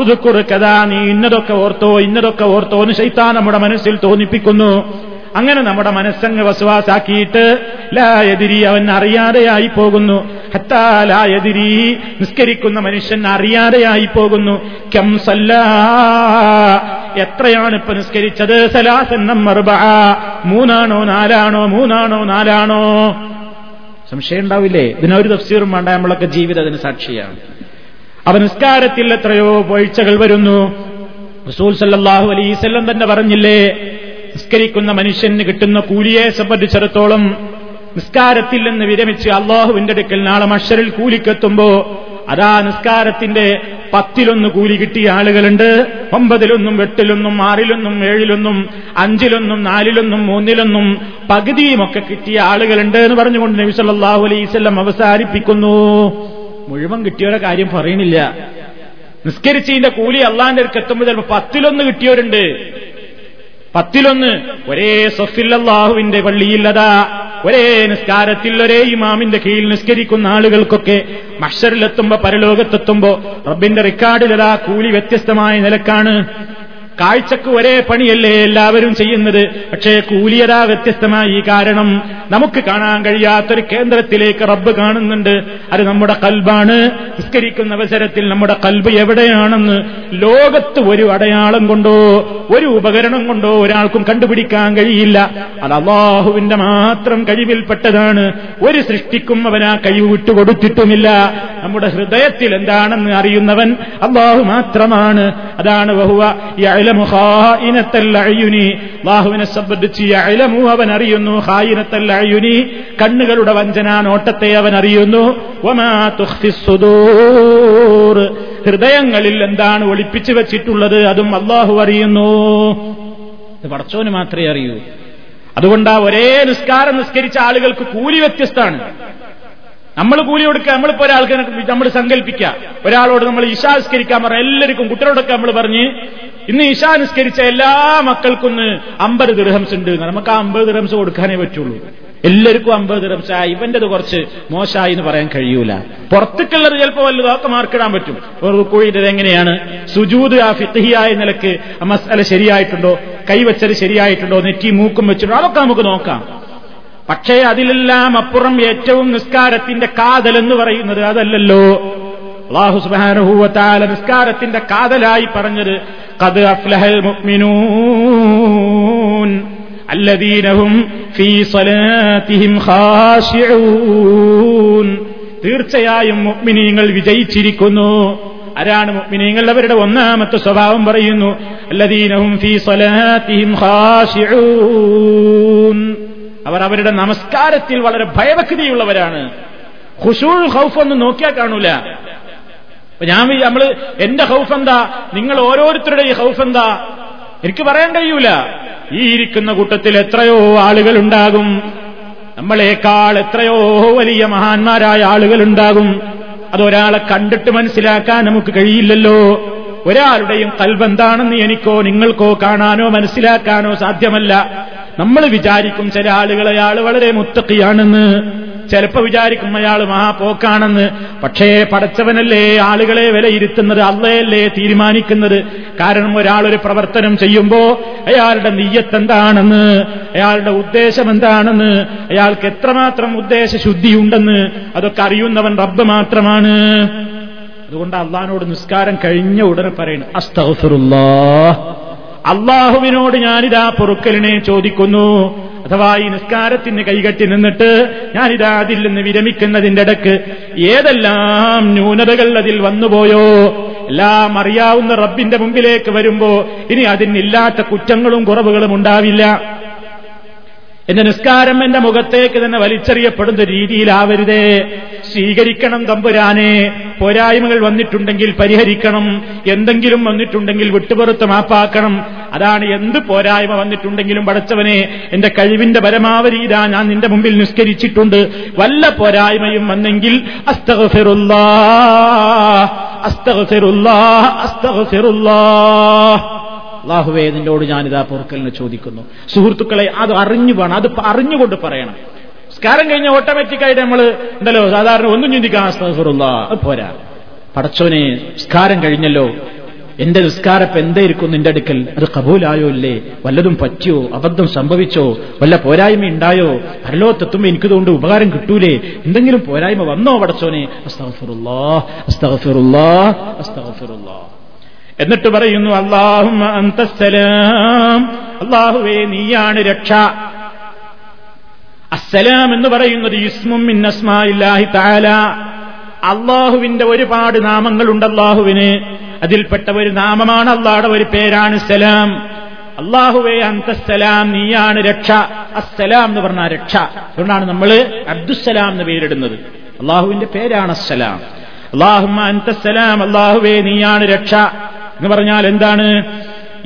ഉതുക്കുറു കഥാ. നീ ഇന്നതൊക്കെ ഓർത്തോ ഇന്നതൊക്കെ ഓർത്തോ എന്ന് ശൈത്താൻ നമ്മുടെ മനസ്സിൽ തോന്നിപ്പിക്കുന്നു. അങ്ങനെ നമ്മുടെ മനസ്സങ്ങ് വസുവാസാക്കിയിട്ട് ലായതിരി അവൻ അറിയാതെയായി പോകുന്നു. ഹത്താലായതിരി നിസ്കരിക്കുന്ന മനുഷ്യൻ അറിയാതെയായി പോകുന്നു. കം സല്ലാ എത്രയാണ് ഇപ്പൊ നിസ്കരിച്ചത്? സലാസന്നം മറുബ മൂന്നാണോ നാലാണോ? മൂന്നാണോ നാലാണോ? സംശയം ഉണ്ടാവില്ലേ? ഇതിനൊരു തഫ്സീറും വേണ്ട നമ്മളൊക്കെ ജീവിതം അതിന് സാക്ഷിയാണ്. അവ നിസ്കാരത്തിൽ എത്രയോ വീഴ്ചകൾ വരുന്നു. റസൂൽ സല്ലാഹു അലൈസല്ലം തന്നെ പറഞ്ഞില്ലേ നിസ്കരിക്കുന്ന മനുഷ്യന് കിട്ടുന്ന കൂലിയെ സംബന്ധിച്ചിടത്തോളം നിസ്കാരത്തിൽ നിന്ന് വിരമിച്ച് അള്ളാഹുവിന്റെ അടുക്കൽ നാളെ മഷറിൽ കൂലിക്കെത്തുമ്പോ അതാ നിസ്കാരത്തിന്റെ പത്തിലൊന്ന് കൂലി കിട്ടിയ ആളുകളുണ്ട്. ഒമ്പതിലൊന്നും എട്ടിലൊന്നും ആറിലൊന്നും ഏഴിലൊന്നും അഞ്ചിലൊന്നും നാലിലൊന്നും മൂന്നിലൊന്നും പകുതിയുമൊക്കെ കിട്ടിയ ആളുകളുണ്ട് എന്ന് പറഞ്ഞുകൊണ്ട് നബി സല്ലല്ലാഹു അലൈവല്ലം അവസാനിപ്പിക്കുന്നു. മുഴുവൻ കിട്ടിയവരെ കാര്യം പറയണില്ല നിസ്കരിച്ചതിന്റെ കൂലി അള്ളാന്റെ അടുക്ക് എത്തുമ്പോൾ ചിലപ്പോൾ പത്തിലൊന്ന് കിട്ടിയവരുണ്ട്. പത്തിലൊന്ന് ഒരേ സൊഫില്ലാഹുവിന്റെ പള്ളിയില്ലതാ ഒരേ നിസ്കാരത്തിൽ ഒരേ ഇമാമിന്റെ കീഴിൽ നിസ്കരിക്കുന്ന ആളുകൾക്കൊക്കെ മഷറിലെത്തുമ്പോ പരലോകത്തെത്തുമ്പോ റബ്ബിന്റെ റെക്കാർഡിലതാ കൂലി വ്യത്യസ്തമായ നിലക്കാണ്. കാഴ്ചക്ക് ഒരേ പണിയല്ലേ എല്ലാവരും ചെയ്യുന്നത്? പക്ഷേ കൂലിയതാ വ്യത്യസ്തമായി കാരണം. നമുക്ക് കാണാൻ കഴിയാത്തൊരു കേന്ദ്രത്തിലേക്ക് റബ്ബ് കാണുന്നുണ്ട്. അത് നമ്മുടെ കൽബാണ്. നിസ്കരിക്കുന്ന അവസരത്തിൽ നമ്മുടെ കൽബ് എവിടെയാണെന്ന് ലോകത്ത് ഒരു അടയാളം കൊണ്ടോ ഒരു ഉപകരണം കൊണ്ടോ ഒരാൾക്കും കണ്ടുപിടിക്കാൻ കഴിയില്ല. അത് അള്ളാഹുവിന്റെ മാത്രം കഴിവിൽപ്പെട്ടതാണ്. ഒരു സൃഷ്ടിക്കും അവൻ ആ കഴിവ് വിട്ടുകൊടുത്തിട്ടുമില്ല. നമ്മുടെ ഹൃദയത്തിൽ എന്താണെന്ന് അറിയുന്നവൻ അള്ളാഹു മാത്രമാണ്. അതാണ് ബഹുവ അള്ളാഹുവിനെ സംബന്ധിച്ച് അയലമു അവൻ അറിയുന്നു. ഹായിനത്തല്ലയുനി കണ്ണുകളുടെ വഞ്ചന നോട്ടത്തെ അവൻ അറിയുന്നു. ഹൃദയങ്ങളിൽ എന്താണ് ഒളിപ്പിച്ചു വെച്ചിട്ടുള്ളത്? അതും അള്ളാഹു അറിയുന്നു. ഇത് പടച്ചോന് മാത്രമേ അറിയൂ. അതുകൊണ്ട് ഒരേ നിസ്കാരം നിസ്കരിച്ച ആളുകൾക്ക് കൂലി വ്യത്യസ്തമാണ്. നമ്മൾ കൂലി കൊടുക്കുക നമ്മളിപ്പോ ഒരാൾക്ക് നമ്മൾ സങ്കല്പിക്കുക ഒരാളോട് നമ്മൾ ഇഷാ നിസ്കരിക്കാൻ പറഞ്ഞ എല്ലാവർക്കും കുട്ടികളോടൊക്കെ നമ്മൾ പറഞ്ഞ് ഇന്ന് ഇഷാ നിസ്കരിച്ച എല്ലാ മക്കൾക്കൊന്ന് അമ്പത് ദിർഹംസ് ഉണ്ട് നമുക്ക് ആ അമ്പത് ദിർഹംസ് കൊടുക്കാനേ പറ്റുള്ളൂ. എല്ലാവർക്കും അമ്പത് ദിർഹംസ്. ആ ഇവന്റേത് കുറച്ച് മോശമായി എന്ന് പറയാൻ കഴിയൂല. പുറത്തേക്കുള്ളത് ചിലപ്പോൾ വല്ലതൊക്കെ മാർക്കിടാൻ പറ്റും. കോഴിയുടെ എങ്ങനെയാണ്? സുജൂദ് ആ ഫിത്തിഹിയായ നിലയ്ക്ക് മസാല ശരിയായിട്ടുണ്ടോ? കൈവച്ചത് ശരിയായിട്ടുണ്ടോ? നെറ്റി മൂക്കും വെച്ചിട്ടുണ്ടോ? അതൊക്കെ നമുക്ക് നോക്കാം. പക്ഷേ അതിലെല്ലാം അപ്പുറം ഏറ്റവും നിസ്കാരത്തിന്റെ കാതൽ എന്ന് പറയുന്നത് അതല്ലല്ലോ. അള്ളാഹു നിസ്കാരത്തിന്റെ കാതലായി പറഞ്ഞത് കത് അഫ്ലഹൽ മുഅ്മിനൂൻ അല്ലദീനഹും ഫീ തീർച്ചയായും മുഅ്മിനീങ്ങൾ വിജയിച്ചിരിക്കുന്നു. ആരാണ് മുഅ്മിനീങ്ങൾ? അവരുടെ ഒന്നാമത്തെ സ്വഭാവം പറയുന്നു അല്ലദീനഹും ഫീ സ്വലാത്തിഹിം ഖാശിഊൻ അവർ അവരുടെ നമസ്കാരത്തിൽ വളരെ ഭയഭക്തിയുള്ളവരാണ്. ഖുഷൂൾ ഹൗഫ് ഒന്നും നോക്കിയാൽ കാണൂല. ഞാൻ നമ്മൾ എന്റെ ഹൗഫ് എന്താ? നിങ്ങൾ ഓരോരുത്തരുടെ ഈ ഹൗഫ് എന്താ? എനിക്ക് പറയാൻ കഴിയൂല. ഈ ഇരിക്കുന്ന കൂട്ടത്തിൽ എത്രയോ ആളുകൾ ഉണ്ടാകും നമ്മളെക്കാൾ എത്രയോ വലിയ മഹാന്മാരായ ആളുകൾ ഉണ്ടാകും അതൊരാളെ കണ്ടിട്ട് മനസ്സിലാക്കാൻ നമുക്ക് കഴിയില്ലല്ലോ. ഒരാളുടെയും കൽബെന്താണെന്ന് എനിക്കോ നിങ്ങൾക്കോ കാണാനോ മനസ്സിലാക്കാനോ സാധ്യമല്ല. നമ്മൾ വിചാരിക്കും ചില ആളുകൾ അയാൾ വളരെ മുത്തക്കിയാണെന്ന് ചിലപ്പോ വിചാരിക്കും അയാൾ മഹാപോക്കാണെന്ന്. പക്ഷേ പടച്ചവനല്ലേ ആളുകളെ വിലയിരുത്തുന്നത് അള്ളയല്ലേ തീരുമാനിക്കുന്നത്. കാരണം ഒരാൾ ഒരു പ്രവർത്തനം ചെയ്യുമ്പോ അയാളുടെ നീയത്ത് എന്താണെന്ന് അയാളുടെ ഉദ്ദേശം എന്താണെന്ന് അയാൾക്ക് എത്രമാത്രം ഉദ്ദേശ ശുദ്ധിയുണ്ടെന്ന് അതൊക്കെ അറിയുന്നവൻ റബ്ബ് മാത്രമാണ്. അതുകൊണ്ട് അള്ളഹാനോട് നിസ്കാരം കഴിഞ്ഞ ഉടനെ പറയണം അസ്തഫറുല്ലാ അള്ളാഹുവിനോട് ഞാനിതാ പൊറുക്കലിനെ ചോദിക്കുന്നു. അഥവാ ഈ നിസ്കാരത്തിന് കൈകെട്ടി നിന്നിട്ട് ഞാനിതാ അതിൽ നിന്ന് വിരമിക്കുന്നതിന്റെ ഇടയ്ക്ക് ഏതെല്ലാം ന്യൂനതകൾ അതിൽ വന്നുപോയോ? എല്ലാം അറിയാവുന്ന റബ്ബിന്റെ മുമ്പിലേക്ക് വരുമ്പോ ഇനി അതിനില്ലാത്ത കുറ്റങ്ങളും കുറവുകളും ഉണ്ടാവില്ല. എന്റെ നിസ്കാരം എന്റെ മുഖത്തേക്ക് തന്നെ വലിച്ചെറിയപ്പെടുന്ന രീതിയിലാവരുതേ. സ്വീകരിക്കണം തമ്പുരാനെ. പോരായ്മകൾ വന്നിട്ടുണ്ടെങ്കിൽ പരിഹരിക്കണം. എന്തെങ്കിലും വന്നിട്ടുണ്ടെങ്കിൽ വിട്ടുപുറത്ത് മാപ്പാക്കണം. അതാണ് എന്ത് പോരായ്മ വന്നിട്ടുണ്ടെങ്കിലും പടച്ചവനെ എന്റെ കഴിവിന്റെ പരമാവധി ഇതാ ഞാൻ നിന്റെ മുമ്പിൽ നിസ്കരിച്ചിട്ടുണ്ട്. വല്ല പോരായ്മയും വന്നെങ്കിൽ അസ്തഗഫിറുല്ലാ അസ്തഗഫിറുല്ലാ അസ്തഗഫിറുല്ലാ അള്ളാഹുവേ നിന്നോട് ഞാനിതാ പൊറുക്കലിന് ചോദിക്കുന്നു. സുഹൃത്തുക്കളെ അത് അറിഞ്ഞു വേണം. അത് അറിഞ്ഞുകൊണ്ട് പറയണം. സ്കാരം കഴിഞ്ഞ ഓട്ടോമാറ്റിക്കായിട്ട് നമ്മൾ ഉണ്ടല്ലോ സാധാരണ ഒന്നും ചിന്തിക്കാൻ പോരാ. പടച്ചോനെ സ്കാരം കഴിഞ്ഞല്ലോ. എന്റെ നിസ്കാരപ്പ് എന്തായിരിക്കും നിന്റെ അടുക്കൽ? അത് കബൂലായോ ഇല്ലേ? വല്ലതും പറ്റിയോ? അബദ്ധം സംഭവിച്ചോ? വല്ല പോരായ്മ ഉണ്ടായോ പരലോകത്തെത്തുമ്പോ എനിക്കതുകൊണ്ട് ഉപകാരം കിട്ടൂലേ? എന്തെങ്കിലും പോരായ്മ വന്നോ പടച്ചോനെ? അസ്തഫറുല്ലാ അസ്തഫറുല്ലാ അസ്തഫറുല്ലാ എന്നിട്ട് പറയുന്നു അള്ളാഹും അന്തസ്സലാം അള്ളാഹുവേ നീയാണ് രക്ഷ. അസ്സലാം എന്ന് പറയുന്നത് ഇസ്മും മിന്നസ്മായില്ലാഹി താല അള്ളാഹുവിന്റെ ഒരുപാട് നാമങ്ങളുണ്ട് അള്ളാഹുവിന് അതിൽപ്പെട്ട ഒരു നാമമാണ് അള്ളാഹുടെ ഒരു പേരാണ് സലാം. അള്ളാഹുവേ അന്തസ്സലാം നീയാണ് രക്ഷ. അസ്സലാം എന്ന് പറഞ്ഞ രക്ഷ. അതുകൊണ്ടാണ് നമ്മൾ അബ്ദുസ്സലാം എന്ന് പേരിടുന്നത്. അള്ളാഹുവിന്റെ പേരാണ് അസ്സലാം. അള്ളാഹുമ്മ അന്തസ്സലാം അള്ളാഹുവേ നീയാണ് രക്ഷ. എന്ന് പറഞ്ഞാൽ എന്താണ്?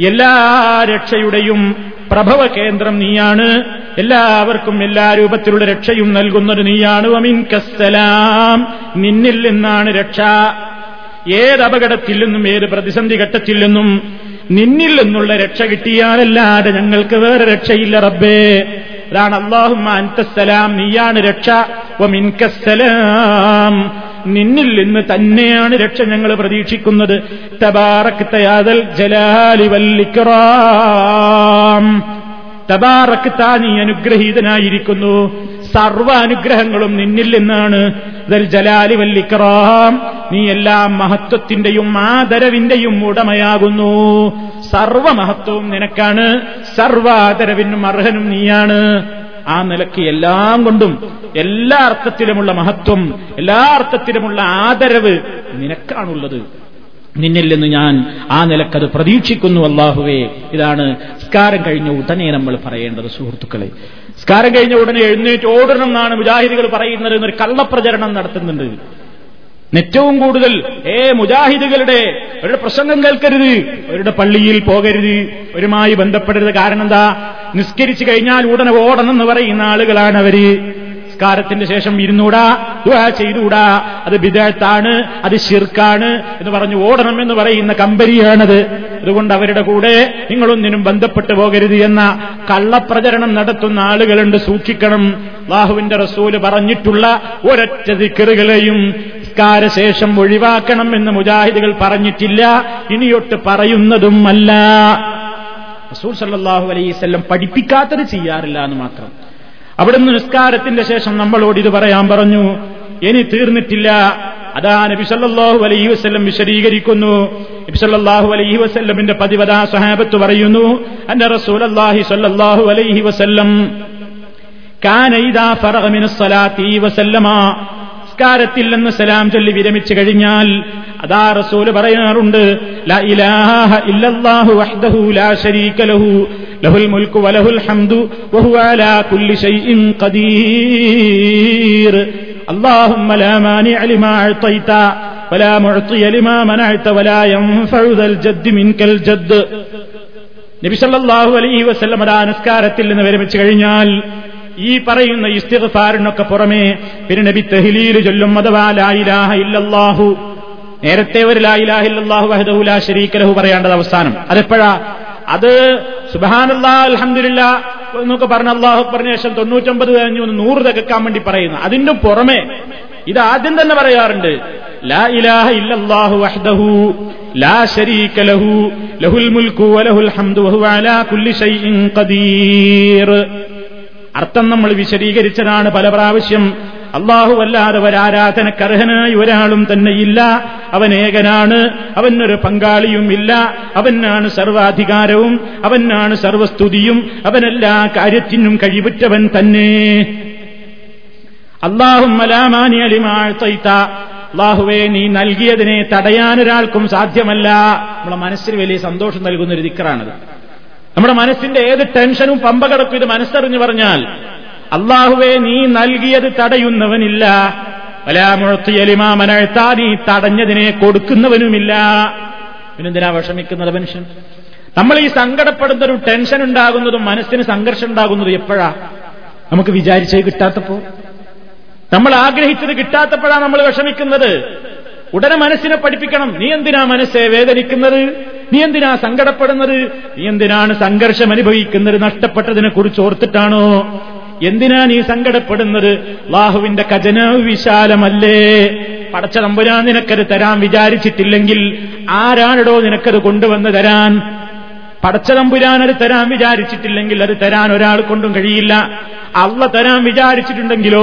എല്ലാ രക്ഷയുടെയും പ്രഭവ കേന്ദ്രം നീയാണ്. എല്ലാവർക്കും എല്ലാ രൂപത്തിലുള്ള രക്ഷയും നൽകുന്നത് നീയാണ്. അമിൻ കസ്സലാം. നിന്നിൽ നിന്നാണ് രക്ഷ. ഏത് അപകടത്തിൽ നിന്നും ഏത് പ്രതിസന്ധി ഘട്ടത്തിൽ നിന്നും നിന്നിൽ നിന്നുള്ള രക്ഷ കിട്ടിയാലല്ലാതെ ഞങ്ങൾക്ക് വേറെ രക്ഷയില്ല റബ്ബേ. അതാണ് അള്ളാഹുമ്മ അൻതസ്സലാം. നീയാണ് രക്ഷ. വമിൻകസ്സലാം നിന്നിൽ നിന്ന് തന്നെയാണ് രക്ഷ ഞങ്ങൾ പ്രതീക്ഷിക്കുന്നത്. തബാറക്തയാതൽ ജലാലി വല്ലിക്കറാം തബാറക് താ നീ അനുഗ്രഹീതനായിരിക്കുന്നു. സർവ അനുഗ്രഹങ്ങളും നിന്നിൽ നിന്നാണ്. ദൽ ജലാലി വല്ലിക്കറാം നീ എല്ലാ മഹത്വത്തിന്റെയും ആദരവിന്റെയും ഉടമയാകുന്നു. സർവമഹത്വവും നിനക്കാണ്. സർവാദരവിനും അർഹനും നീയാണ്. ആ നിലയ്ക്ക് എല്ലാം കൊണ്ടും എല്ലാ അർത്ഥത്തിലുമുള്ള മഹത്വം എല്ലാ അർത്ഥത്തിലുമുള്ള ആദരവ് നിനക്കാണുള്ളത്. നിന്നിൽ നിന്ന് ഞാൻ ആ നിലക്കത് പ്രതീക്ഷിക്കുന്നു അള്ളാഹുവേ ഇതാണ് സ്കാരം കഴിഞ്ഞ ഉടനെ നമ്മൾ പറയേണ്ടത് സുഹൃത്തുക്കളെ. സ്കാരം കഴിഞ്ഞ ഉടനെ എഴുന്നേറ്റ് ഓടണം എന്നാണ് മുജാഹിദികൾ പറയുന്നത് എന്നൊരു കള്ളപ്രചരണം നടത്തുന്നുണ്ട്. ഏറ്റവും കൂടുതൽ. ഏ മുജാഹിദുകളുടെ അവരുടെ പ്രസംഗം കേൾക്കരുത്. അവരുടെ പള്ളിയിൽ പോകരുത്. അവരുമായി ബന്ധപ്പെടരുത്. കാരണം എന്താ? നിസ്കരിച്ചു കഴിഞ്ഞാൽ ഉടനെ ഓടണം എന്ന് പറയുന്ന ആളുകളാണ് അവർ. നിസ്കാരത്തിന്റെ ശേഷം ഇരുന്നൂടാ ദുആ ചെയ്തുകൂടാ അത് ബിദാത്താണ് അത് ശിർക്കാണ് എന്ന് പറഞ്ഞു ഓടണം എന്ന് പറയുന്ന കമ്പനിയാണത്. അതുകൊണ്ട് അവരുടെ കൂടെ നിങ്ങളൊന്നിനും ബന്ധപ്പെട്ടു പോകരുത് എന്ന കള്ളപ്രചരണം നടത്തുന്ന ആളുകളുണ്ട്. സൂക്ഷിക്കണം. ബാഹുവിന്റെ റസൂൽ പറഞ്ഞിട്ടുള്ള ഒരൊറ്റ ദിക്കറുകളെയും നിസ്കാരശേഷം ഒഴിവാക്കണം എന്ന് മുജാഹിദുകൾ പറഞ്ഞിട്ടില്ല. ഇനിയൊട്ട് പറയുന്നതുമല്ല. റസൂൽ സല്ലാഹു അലൈസ്വല്ലം പഠിപ്പിക്കാത്തത് ചെയ്യാറില്ല എന്ന് മാത്രം. അവിടുന്ന് നിസ്കാരത്തിന്റെ ശേഷം നമ്മളോട് ഇത് പറയാൻ പറഞ്ഞു ഇനി തീർന്നിട്ടില്ല. അതാ നബി സല്ലല്ലാഹു അലൈഹി വസ്ല്ലം വിശദീകരിക്കുന്നു. നബി സല്ലല്ലാഹു അലൈഹി വസ്ല്ലമിന്റെ പതിവതാ സഹാബത്ത് പറയുന്നു അന്ന റസൂലല്ലാഹി സല്ലാഹു അലൈഹി വസ്ല്ലം സ്വലാത്തി വസല്ലമ. നിസ്കാരത്തിൽ നിന്ന് സലാം ചൊല്ലി വിരമിച്ചു കഴിഞ്ഞാൽ അതാ റസൂല് പറയാറുണ്ട് ലാ ഇലാഹ ഇല്ലല്ലാഹു വഹ്ദഹു ലാ ശരീക ലഹു ലഹുൽ മുൽക്കു വലഹുൽ ഹംദു വഹുവ അലാ കുല്ലി ഷൈഇൻ ഖദീർ اللهم لا مانع لما أعطيت ولا معطي لما منعت ولا ينفع ذا الجد منك الجد നബി സല്ലല്ലാഹു അലൈഹി വസല്ലം അതാ നിസ്കാരത്തിൽ നിന്ന് വിരമിച്ചു കഴിഞ്ഞാൽ ഈ പറയുന്ന ഇസ്തിഫാറിനൊക്കെ പുറമേ പിന്നെ നബി തഹ്ലീൽ ചൊല്ലും അഥവാ ലായിലാഹ ഇല്ലല്ലാഹു. നേരത്തെ ഒരു ലായിലാഹ ഇല്ലാഹു വഹദഹു ലാ ശരീക ലഹു പറയേണ്ടത് അവസാനം. അതെപ്പോഴാ? അത് സുബഹാനല്ലാ അലഹമില്ല എന്നൊക്കെ പറഞ്ഞ അള്ളാഹു പറഞ്ഞ ശേഷം തൊണ്ണൂറ്റൊമ്പത് കഴിഞ്ഞു നൂറ് തികക്കാൻ വേണ്ടി പറയുന്നു. അതിന്റെ പുറമെ ഇത് ആദ്യം തന്നെ പറയാറുണ്ട് ലാ ഇലാഹ ഇല്ലല്ലാഹു വഹ്ദഹു ലാ ശരീക ലഹു ലഹുൽ മുൽക്കു വലഹുൽ ഹംദു വഹുവ അലാ കുല്ലി ഷൈഇൻ ഖദീർ. അർത്ഥം നമ്മൾ വിശദീകരിച്ചതാണ് പല പ്രാവശ്യം. അള്ളാഹു അല്ലാതെ ഒരാരാധനക്കർഹനായി ഒരാളും തന്നെയില്ല അവൻ ഏകനാണ്. അവനൊരു പങ്കാളിയും ഇല്ല. അവനാണ് സർവാധികാരവും. അവനാണ് സർവസ്തുതിയും. അവനെല്ലാ കാര്യത്തിനും കഴിവുറ്റവൻ തന്നെ. അള്ളാഹും മലാമാനി അലിമാഴ്ത്തൈത്ത അള്ളാഹുവെ നീ നൽകിയതിനെ തടയാനൊരാൾക്കും സാധ്യമല്ല. നമ്മളെ മനസ്സിന് വലിയ സന്തോഷം നൽകുന്ന ഒരു ദിക്കറാണത് നമ്മുടെ മനസ്സിന്റെ ഏത് ടെൻഷനും പമ്പ കിടക്കും ഇത് മനസ്സറിഞ്ഞു പറഞ്ഞാൽ അള്ളാഹുവെ നീ നൽകിയത് തടയുന്നവനില്ല. വലാമുഴത്തിയലിമാമനഴ്ത്താ നീ തടഞ്ഞതിനെ കൊടുക്കുന്നവനുമില്ല. പിന്നെന്തിനാ വിഷമിക്കുന്നത് മനുഷ്യൻ? നമ്മൾ ഈ സങ്കടപ്പെടുന്ന ഒരു ടെൻഷൻ ഉണ്ടാകുന്നതും മനസ്സിന് സംഘർഷം ഉണ്ടാകുന്നതും എപ്പോഴാ? നമുക്ക് വിചാരിച്ചേ കിട്ടാത്തപ്പോ? നമ്മൾ ആഗ്രഹിച്ചത് കിട്ടാത്തപ്പോഴാണ് നമ്മൾ വിഷമിക്കുന്നത്. ഉടനെ മനസ്സിനെ പഠിപ്പിക്കണം. നീ എന്തിനാ മനസ്സെ വേദനിക്കുന്നത്? നീ എന്തിനാ സങ്കടപ്പെടുന്നത്? നീ എന്തിനാണ് സംഘർഷം അനുഭവിക്കുന്നത്? നഷ്ടപ്പെട്ടതിനെ കുറിച്ച് ഓർത്തിട്ടാണോ? എന്തിനാ നീ സങ്കടപ്പെടുന്നത്? ലാഹുവിന്റെ ഖജനാവ് വിശാലമല്ലേ? പടച്ച തമ്പുരാൻ നിനക്കത് തരാൻ വിചാരിച്ചിട്ടില്ലെങ്കിൽ ആരാണിടോ നിനക്കത് കൊണ്ടുവന്ന് തരാൻ? പടച്ച തമ്പുരാൻ അത് തരാൻ വിചാരിച്ചിട്ടില്ലെങ്കിൽ അത് തരാൻ ഒരാൾ കൊണ്ടും കഴിയില്ല. അള്ള തരാൻ വിചാരിച്ചിട്ടുണ്ടെങ്കിലോ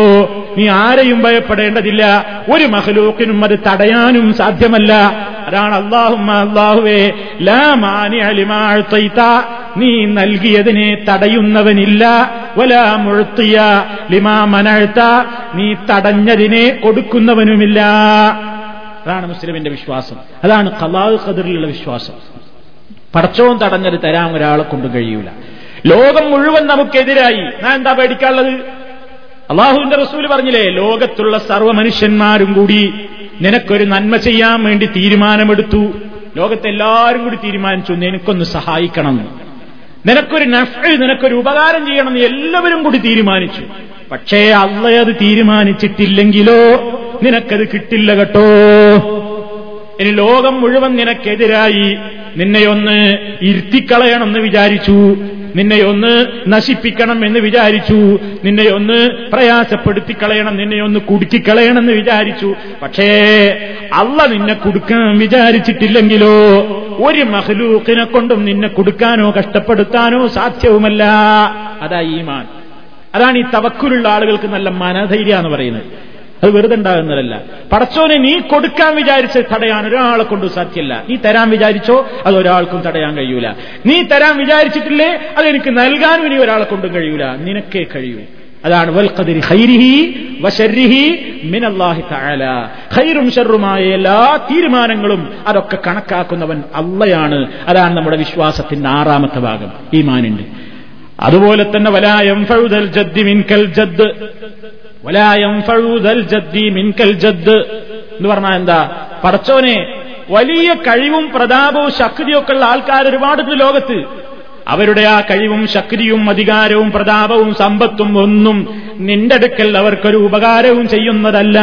നീ ആരെയും ഭയപ്പെടേണ്ടതില്ല. ഒരു മഹലൂക്കിനും അത് തടയാനും സാധ്യമല്ല. അതാണ് അള്ളാഹുമ്മ അള്ളാഹുവേ ലാ മാനി അലിമാഴ്ത്തൈത്ത നീ നൽകിയതിനെ തടയുന്നവനില്ല. വലാ മുഴുത്തിയ ലിമാ മനഴ്ത്ത നീ തടഞ്ഞതിനെ കൊടുക്കുന്നവനുമില്ല അതാണ് മുസ്ലിമിന്റെ വിശ്വാസം. അതാണ് കലാഹ് ഖദറിലുള്ള വിശ്വാസം. പടച്ചവും തടഞ്ഞത് തരാൻ ഒരാളെ കൊണ്ടും കഴിയൂല. ലോകം മുഴുവൻ നമുക്കെതിരായി. ഞാൻ എന്താ പേടിക്കാനുള്ളത്? അള്ളാഹുവിന്റെ റസൂൽ പറഞ്ഞില്ലേ ലോകത്തുള്ള സർവ മനുഷ്യന്മാരും കൂടി നിനക്കൊരു നന്മ ചെയ്യാൻ വേണ്ടി തീരുമാനമെടുത്തു. ലോകത്തെല്ലാരും കൂടി തീരുമാനിച്ചു നിനക്കൊന്ന് സഹായിക്കണം. നിനക്കൊരു നഫ് നിനക്കൊരു ഉപകാരം ചെയ്യണമെന്ന് എല്ലാവരും കൂടി തീരുമാനിച്ചു. പക്ഷേ അള്ള അത് തീരുമാനിച്ചിട്ടില്ലെങ്കിലോ? നിനക്കത് കിട്ടില്ല കേട്ടോ. ഇനി ലോകം മുഴുവൻ നിനക്കെതിരായി. നിന്നെയൊന്ന് ഇരുത്തിക്കളയണമെന്ന് വിചാരിച്ചു. നിന്നെയൊന്ന് നശിപ്പിക്കണം എന്ന് വിചാരിച്ചു. നിന്നെയൊന്ന് പ്രയാസപ്പെടുത്തിക്കളയണം നിന്നെയൊന്ന് കുടുക്കിക്കളയണമെന്ന് വിചാരിച്ചു. പക്ഷേ അള്ള നിന്നെ കൊടുക്കാൻ വിചാരിച്ചിട്ടില്ലെങ്കിലോ? ഒരു മഹലൂക്കിനെ കൊണ്ടും നിന്നെ കൊടുക്കാനോ കഷ്ടപ്പെടുത്താനോ സാധ്യവുമല്ല. അതാ ഈമാൻ. അതാണ് ഈ തവക്കുലുള്ള ആളുകൾക്ക് നല്ല മനധൈര്യ എന്ന് പറയുന്നത്. അത് വെറുതെ ഉണ്ടാകുന്നതല്ല. പടച്ചോനെ നീ കൊടുക്കാൻ വിചാരിച്ച് തടയാൻ ഒരാളെ കൊണ്ടും സാധ്യല്ല. നീ തരാൻ വിചാരിച്ചോ അത് ഒരാൾക്കും തടയാൻ കഴിയൂല. നീ തരാൻ വിചാരിച്ചിട്ടില്ലേ അത് എനിക്ക് നൽകാനും ഇനി ഒരാളെ കൊണ്ടും കഴിയൂല. നിനക്കേ കഴിയൂ. അതാണ് വൽഖദിരി ഖൈരിഹി വശർരിഹി മിനല്ലാഹി തആല. ഖൈറും എല്ലാ തീരുമാനങ്ങളും അതൊക്കെ കണക്കാക്കുന്നവൻ അള്ളയാണ്. അതാണ് നമ്മുടെ വിശ്വാസത്തിന്റെ ആറാമത്തെ ഭാഗം. ഈമാനുണ്ട് അതുപോലെ തന്നെ വലായം ഫൗദൽ ജദ്ദി മിൻകൽ ജദ്ദി എന്ന് പറഞ്ഞാൽ എന്താ? പടച്ചോനെ വലിയ കഴിവും പ്രതാപവും ശക്തിയൊക്കെ ഉള്ള ആൾക്കാർ ഒരുപാടുണ്ട് ലോകത്ത്. അവരുടെ ആ കഴിവും ശക്തിയും അധികാരവും പ്രതാപവും സമ്പത്തും ഒന്നും നിന്റെ അടുക്കൽ അവർക്കൊരു ഉപകാരവും ചെയ്യുന്നതല്ല.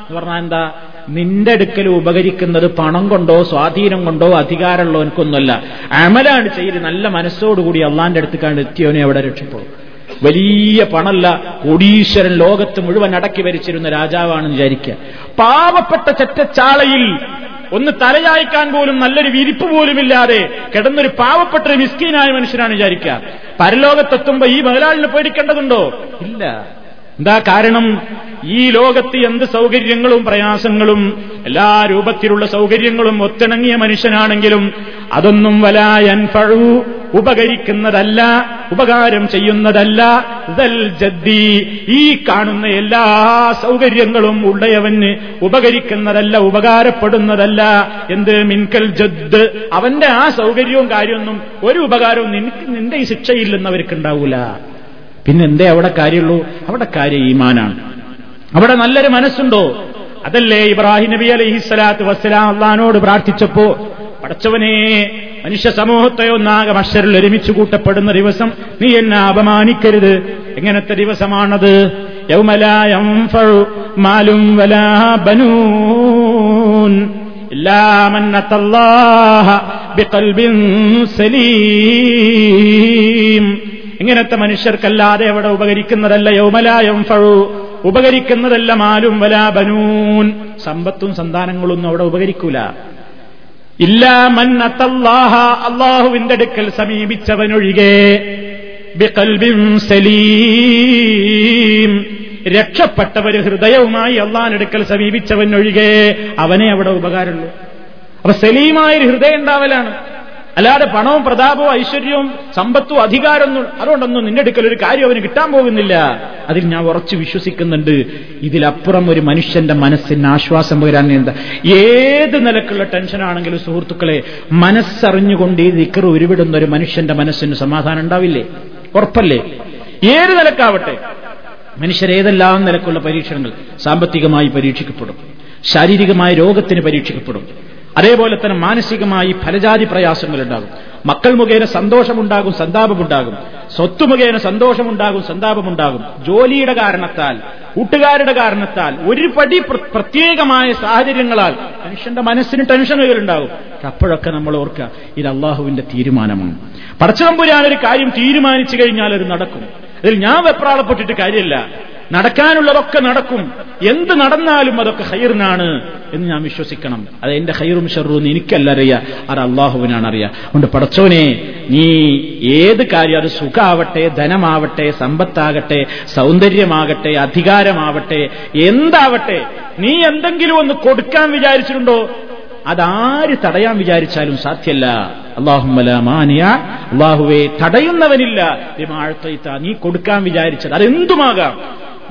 എന്ന് പറഞ്ഞാൽ എന്താ? നിന്റെ അടുക്കൽ ഉപകരിക്കുന്നത് പണം കൊണ്ടോ സ്വാധീനം കൊണ്ടോ അധികാരമുള്ളോ എനിക്കൊന്നുമല്ല അമലാണ് ചെയ്ത് നല്ല മനസ്സോടുകൂടി അള്ളാന്റെ അടുത്ത് കണ്ടെത്തിയവനെ അവിടെ രക്ഷപ്പെടും വലിയ പണല്ല. കോടീശ്വരൻ ലോകത്ത് മുഴുവൻ അടക്കി ഭരിച്ചിരുന്ന രാജാവാണെന്ന് വിചാരിക്കുക. പാവപ്പെട്ട ചെറ്റച്ചാളയിൽ ഒന്ന് തലയായിക്കാൻ പോലും നല്ലൊരു വിരിപ്പ് പോലുമില്ലാതെ കിടന്നൊരു പാവപ്പെട്ട ഒരു മിസ്കീനായ മനുഷ്യനാണ് വിചാരിക്കുക. പരലോകത്തെത്തുമ്പോ ഈ മുതലാളിനെ പേടിക്കേണ്ടതുണ്ടോ? ഇല്ല. എന്താ കാരണം? ഈ ലോകത്ത് എന്ത് സൗകര്യങ്ങളും പ്രയാസങ്ങളും എല്ലാ രൂപത്തിലുള്ള സൗകര്യങ്ങളും ഒത്തിണങ്ങിയ മനുഷ്യനാണെങ്കിലും അതൊന്നും വലായൻ പഴു ഉപകരിക്കുന്നതല്ല ഉപകാരം ചെയ്യുന്നതല്ല. ജദ്ദി ഈ കാണുന്ന എല്ലാ സൗകര്യങ്ങളും ഉള്ളയവന് ഉപകരിക്കുന്നതല്ല ഉപകാരപ്പെടുന്നതല്ല. എന്ത്? മിൻകൽ ജദ്. അവന്റെ ആ സൗകര്യവും കാര്യമൊന്നും ഒരു ഉപകാരവും നിനക്ക് നിന്റെ ഈ ശിക്ഷയില്ലെന്നവർക്ക് ഉണ്ടാവൂല പിന്നെന്തേ അവിടെ കാര്യമുള്ളൂ? അവിടെ കാര്യം ഈമാനാണ്. അവിടെ നല്ലൊരു മനസ്സുണ്ടോ? അതല്ലേ ഇബ്രാഹിം നബി അലൈഹിസ്സലാത്ത് വസ്സലാം അള്ളഹാനോട് പ്രാർത്ഥിച്ചപ്പോ പടച്ചവനെ മനുഷ്യ സമൂഹത്തെ ഒന്നാകെ മഷറിൽ ഒരുമിച്ച് കൂട്ടപ്പെടുന്ന ദിവസം നീ എന്നെ അപമാനിക്കരുത്. എങ്ങനത്തെ ദിവസമാണത്? യൗമലായം മാലും സലീം. ഇങ്ങനത്തെ മനുഷ്യർക്കല്ലാതെ അവിടെ ഉപകരിക്കുന്നതല്ല യൗമലായം ഫഴു ഉപകരിക്കുന്നതല്ല മാലും വലാ ബനൂൻ. സമ്പത്തും സന്താനങ്ങളൊന്നും അവിടെ ഉപകരിക്കൂല. ഇല്ലാ അത്തല്ലാഹ അള്ളാഹുവിന്റെ അടുക്കൽ സമീപിച്ചവനൊഴികെ ബിഖൽബിൻ സലീം. രക്ഷപ്പെട്ടവര് ഹൃദയവുമായി അള്ളാഹിനടുക്കൽ സമീപിച്ചവനൊഴികെ അവനെ അവിടെ ഉപകാരമുള്ളൂ. അപ്പൊ സലീമായൊരു ഹൃദയം ഉണ്ടാവലാണ്. അല്ലാതെ പണവും പ്രതാപവും ഐശ്വര്യവും സമ്പത്തും അധികാരമൊന്നും അതുകൊണ്ടൊന്നും നിന്റെ അടുക്കൽ ഒരു കാര്യം അവന് കിട്ടാൻ പോകുന്നില്ല. അതിൽ ഞാൻ ഉറച്ചു വിശ്വസിക്കുന്നുണ്ട്. ഇതിലപ്പുറം ഒരു മനുഷ്യന്റെ മനസ്സിന് ആശ്വാസം പകരാൻ എന്താ? ഏത് നിലക്കുള്ള ടെൻഷനാണെങ്കിലും സുഹൃത്തുക്കളെ മനസ്സറിഞ്ഞുകൊണ്ട് ഈ നിക്കർ ഉരുവിടുന്ന ഒരു മനുഷ്യന്റെ മനസ്സിന് സമാധാനം ഉണ്ടാവില്ലേ? ഉറപ്പല്ലേ? ഏത് നിലക്കാവട്ടെ? മനുഷ്യരേതെല്ലാം നിലക്കുള്ള പരീക്ഷണങ്ങൾ? സാമ്പത്തികമായി പരീക്ഷിക്കപ്പെടും. ശാരീരികമായ രോഗത്തിന് പരീക്ഷിക്കപ്പെടും. അതേപോലെ തന്നെ മാനസികമായി ഫലജാതി പ്രയാസങ്ങളുണ്ടാകും. മക്കൾ മുഖേന സന്തോഷമുണ്ടാകും സന്താപമുണ്ടാകും. സ്വത്ത് മുഖേന സന്തോഷമുണ്ടാകും സന്താപമുണ്ടാകും. ജോലിയുടെ കാരണത്താൽ കൂട്ടുകാരുടെ കാരണത്താൽ ഒരു പടി പ്രത്യേകമായ സാഹചര്യങ്ങളാൽ മനുഷ്യന്റെ മനസ്സിന് ടെൻഷൻ ടെൻഷനുകളുണ്ടാകും അപ്പോഴൊക്കെ നമ്മൾ ഓർക്കുക ഇത് അള്ളാഹുവിന്റെ തീരുമാനമാണ്. പടച്ചതമ്പുരാൻ ഒരു കാര്യം തീരുമാനിച്ചു കഴിഞ്ഞാൽ അത് നടക്കും. അതിൽ ഞാൻ വെപ്രാളപ്പെട്ടിട്ട് കാര്യമില്ല. നടക്കാനുള്ളതൊക്കെ നടക്കും. എന്ത് നടന്നാലും അതൊക്കെ ഹൈറിനാണ് എന്ന് ഞാൻ വിശ്വസിക്കണം. അത് എന്റെ ഹൈറും ഷെറും എനിക്കല്ല അറിയാം അത് അള്ളാഹുവിനാണ് അറിയാം. അതുകൊണ്ട് പടച്ചോനെ നീ ഏത് കാര്യം അത് സുഖാവട്ടെ ധനമാവട്ടെ സമ്പത്താകട്ടെ സൗന്ദര്യമാകട്ടെ അധികാരമാവട്ടെ എന്താവട്ടെ നീ എന്തെങ്കിലും ഒന്ന് കൊടുക്കാൻ വിചാരിച്ചിട്ടുണ്ടോ? അതാര് തടയാൻ വിചാരിച്ചാലും സാധ്യല്ല. അള്ളാഹുവെ തടയുന്നവനില്ല. നീ കൊടുക്കാൻ വിചാരിച്ചത് അതെന്തുമാകാം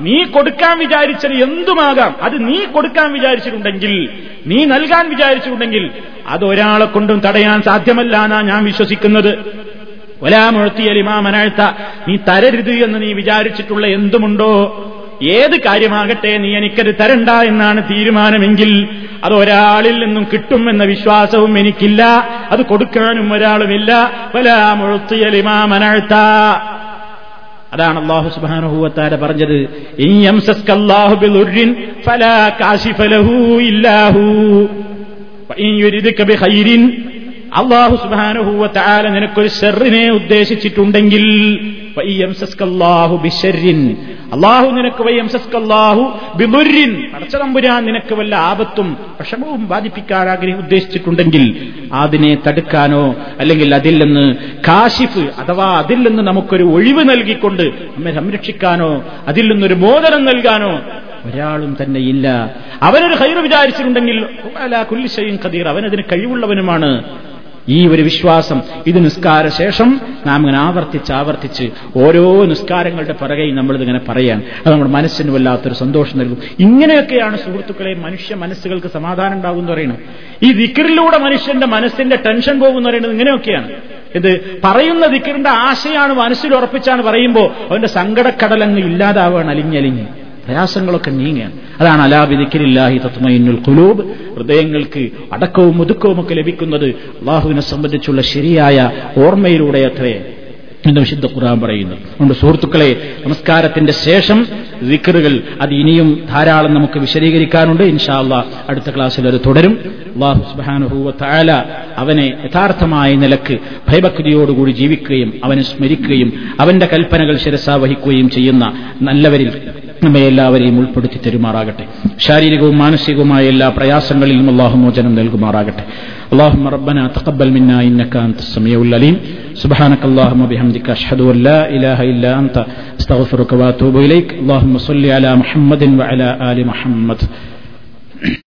നീ കൊടുക്കാൻ വിചാരിച്ചത് എന്തുമാകാം? അത് നീ കൊടുക്കാൻ വിചാരിച്ചിട്ടുണ്ടെങ്കിൽ നീ നൽകാൻ വിചാരിച്ചിട്ടുണ്ടെങ്കിൽ അത് ഒരാളെ കൊണ്ടും തടയാൻ സാധ്യമല്ല എന്നാ ഞാൻ വിശ്വസിക്കുന്നത്. ഒലാമുഴത്തിയലിമാമനഴ്ത്ത നീ തരരുത് എന്ന് നീ വിചാരിച്ചിട്ടുള്ള എന്തുമുണ്ടോ? ഏത് കാര്യമാകട്ടെ നീ എനിക്കത് തരണ്ട എന്നാണ് തീരുമാനമെങ്കിൽ അത് ഒരാളിൽ നിന്നും കിട്ടുമെന്ന വിശ്വാസവും എനിക്കില്ല. അത് കൊടുക്കാനും ഒരാളുമില്ല. വലാമുഴുത്തിയലിമാമനഴ്ത്ത അതാണ് അള്ളാഹു സുബാനുഹൂവത്താര പറഞ്ഞത്. അള്ളാഹു സുബാനുഹൂവത്താല നിനക്കൊരു ഷെറിനെ ഉദ്ദേശിച്ചിട്ടുണ്ടെങ്കിൽ അള്ളാഹു നിനക്ക് പടച്ചതമ്പുരാൻ നിനക്ക് വല്ല ആപത്തും വിഷമവും ബാധിപ്പിക്കാൻ ആഗ്രഹം ഉദ്ദേശിച്ചിട്ടുണ്ടെങ്കിൽ അതിനെ തടുക്കാനോ അല്ലെങ്കിൽ അതിൽ നിന്ന് കാശിഫ് അഥവാ അതിൽ നിന്ന് നമുക്കൊരു ഒഴിവ് നൽകിക്കൊണ്ട് നമ്മെ സംരക്ഷിക്കാനോ അതിൽ നിന്നൊരു മോചനം നൽകാനോ ഒരാളും തന്നെ ഇല്ല. അവനൊരു ഹൈറ് വിചാരിച്ചിട്ടുണ്ടെങ്കിൽ അവനതിന് കഴിവുള്ളവനുമാണ്. ഈ ഒരു വിശ്വാസം ഇത് നിസ്കാര ശേഷം നാം ഇങ്ങനെ ആവർത്തിച്ച് ആവർത്തിച്ച് ഓരോ നിസ്കാരങ്ങളുടെ പിറകെയും നമ്മളിതിങ്ങനെ പറയാൻ. അത് നമ്മുടെ മനസ്സിന് വല്ലാത്തൊരു സന്തോഷം നൽകും. ഇങ്ങനെയൊക്കെയാണ് സുഹൃത്തുക്കളെ മനുഷ്യ മനസ്സുകൾക്ക് സമാധാനം ഉണ്ടാകും എന്ന് പറയുന്നത്. ഈ ദിക്കറിലൂടെ മനുഷ്യന്റെ മനസ്സിന്റെ ടെൻഷൻ പോകുമെന്ന് പറയുന്നത് ഇങ്ങനെയൊക്കെയാണ്. ഇത് പറയുന്ന ദിക്കറിന്റെ ആശയാണ് മനസ്സിൽ ഉറപ്പിച്ചാണ് പറയുമ്പോൾ അവന്റെ സങ്കടക്കടലങ്ങ് ഇല്ലാതാവുകയാണ് അലിഞ്ഞലിഞ്ഞ്. പ്രയാസങ്ങളൊക്കെ നീങ്ങുകയാണ് അതാണ് അലാബിദിക്കലില്ലാഹി തത്മയിന്നുൽ കുലൂബ് ഹൃദയങ്ങൾക്ക് അടക്കവും ഒതുക്കവും ഒക്കെ ലഭിക്കുന്നത് അള്ളാഹുവിനെ സംബന്ധിച്ചുള്ള ശരിയായ ഓർമ്മയിലൂടെ അത്രേ എന്ന് വിശുദ്ധ ഖുർആൻ പറയുന്നു. അതുകൊണ്ട് സുഹൃത്തുക്കളെ നമസ്കാരത്തിന്റെ ശേഷം വിക്കറുകൾ അത് ഇനിയും ധാരാളം നമുക്ക് വിശദീകരിക്കാനുണ്ട്. ഇൻഷാല്ല അടുത്ത ക്ലാസ്സിൽ അത് തുടരും. അള്ളാഹു സുബാനുഹൂവ താല അവനെ യഥാർത്ഥമായ നിലയ്ക്ക് ഭയഭക്തിയോടുകൂടി ജീവിക്കുകയും അവനെ സ്മരിക്കുകയും അവന്റെ കൽപ്പനകൾ ശിരസാവഹിക്കുകയും ചെയ്യുന്ന നല്ലവരിൽ നമ്മെ എല്ലാവരെയും ഉൾപ്പെടുത്തി തരുമാറാകട്ടെ ശാരീരികവും മാനസികവുമായ എല്ലാ പ്രയാസങ്ങളിലും അള്ളാഹു മോചനം നൽകുമാറാകട്ടെ اللهم ربنا تقبل منا إنك أنت السميع العليم سبحانك اللهم وبحمدك أشهد أن لا إله إلا أنت استغفرك وأتوب إليك اللهم صل على محمد وعلى آل محمد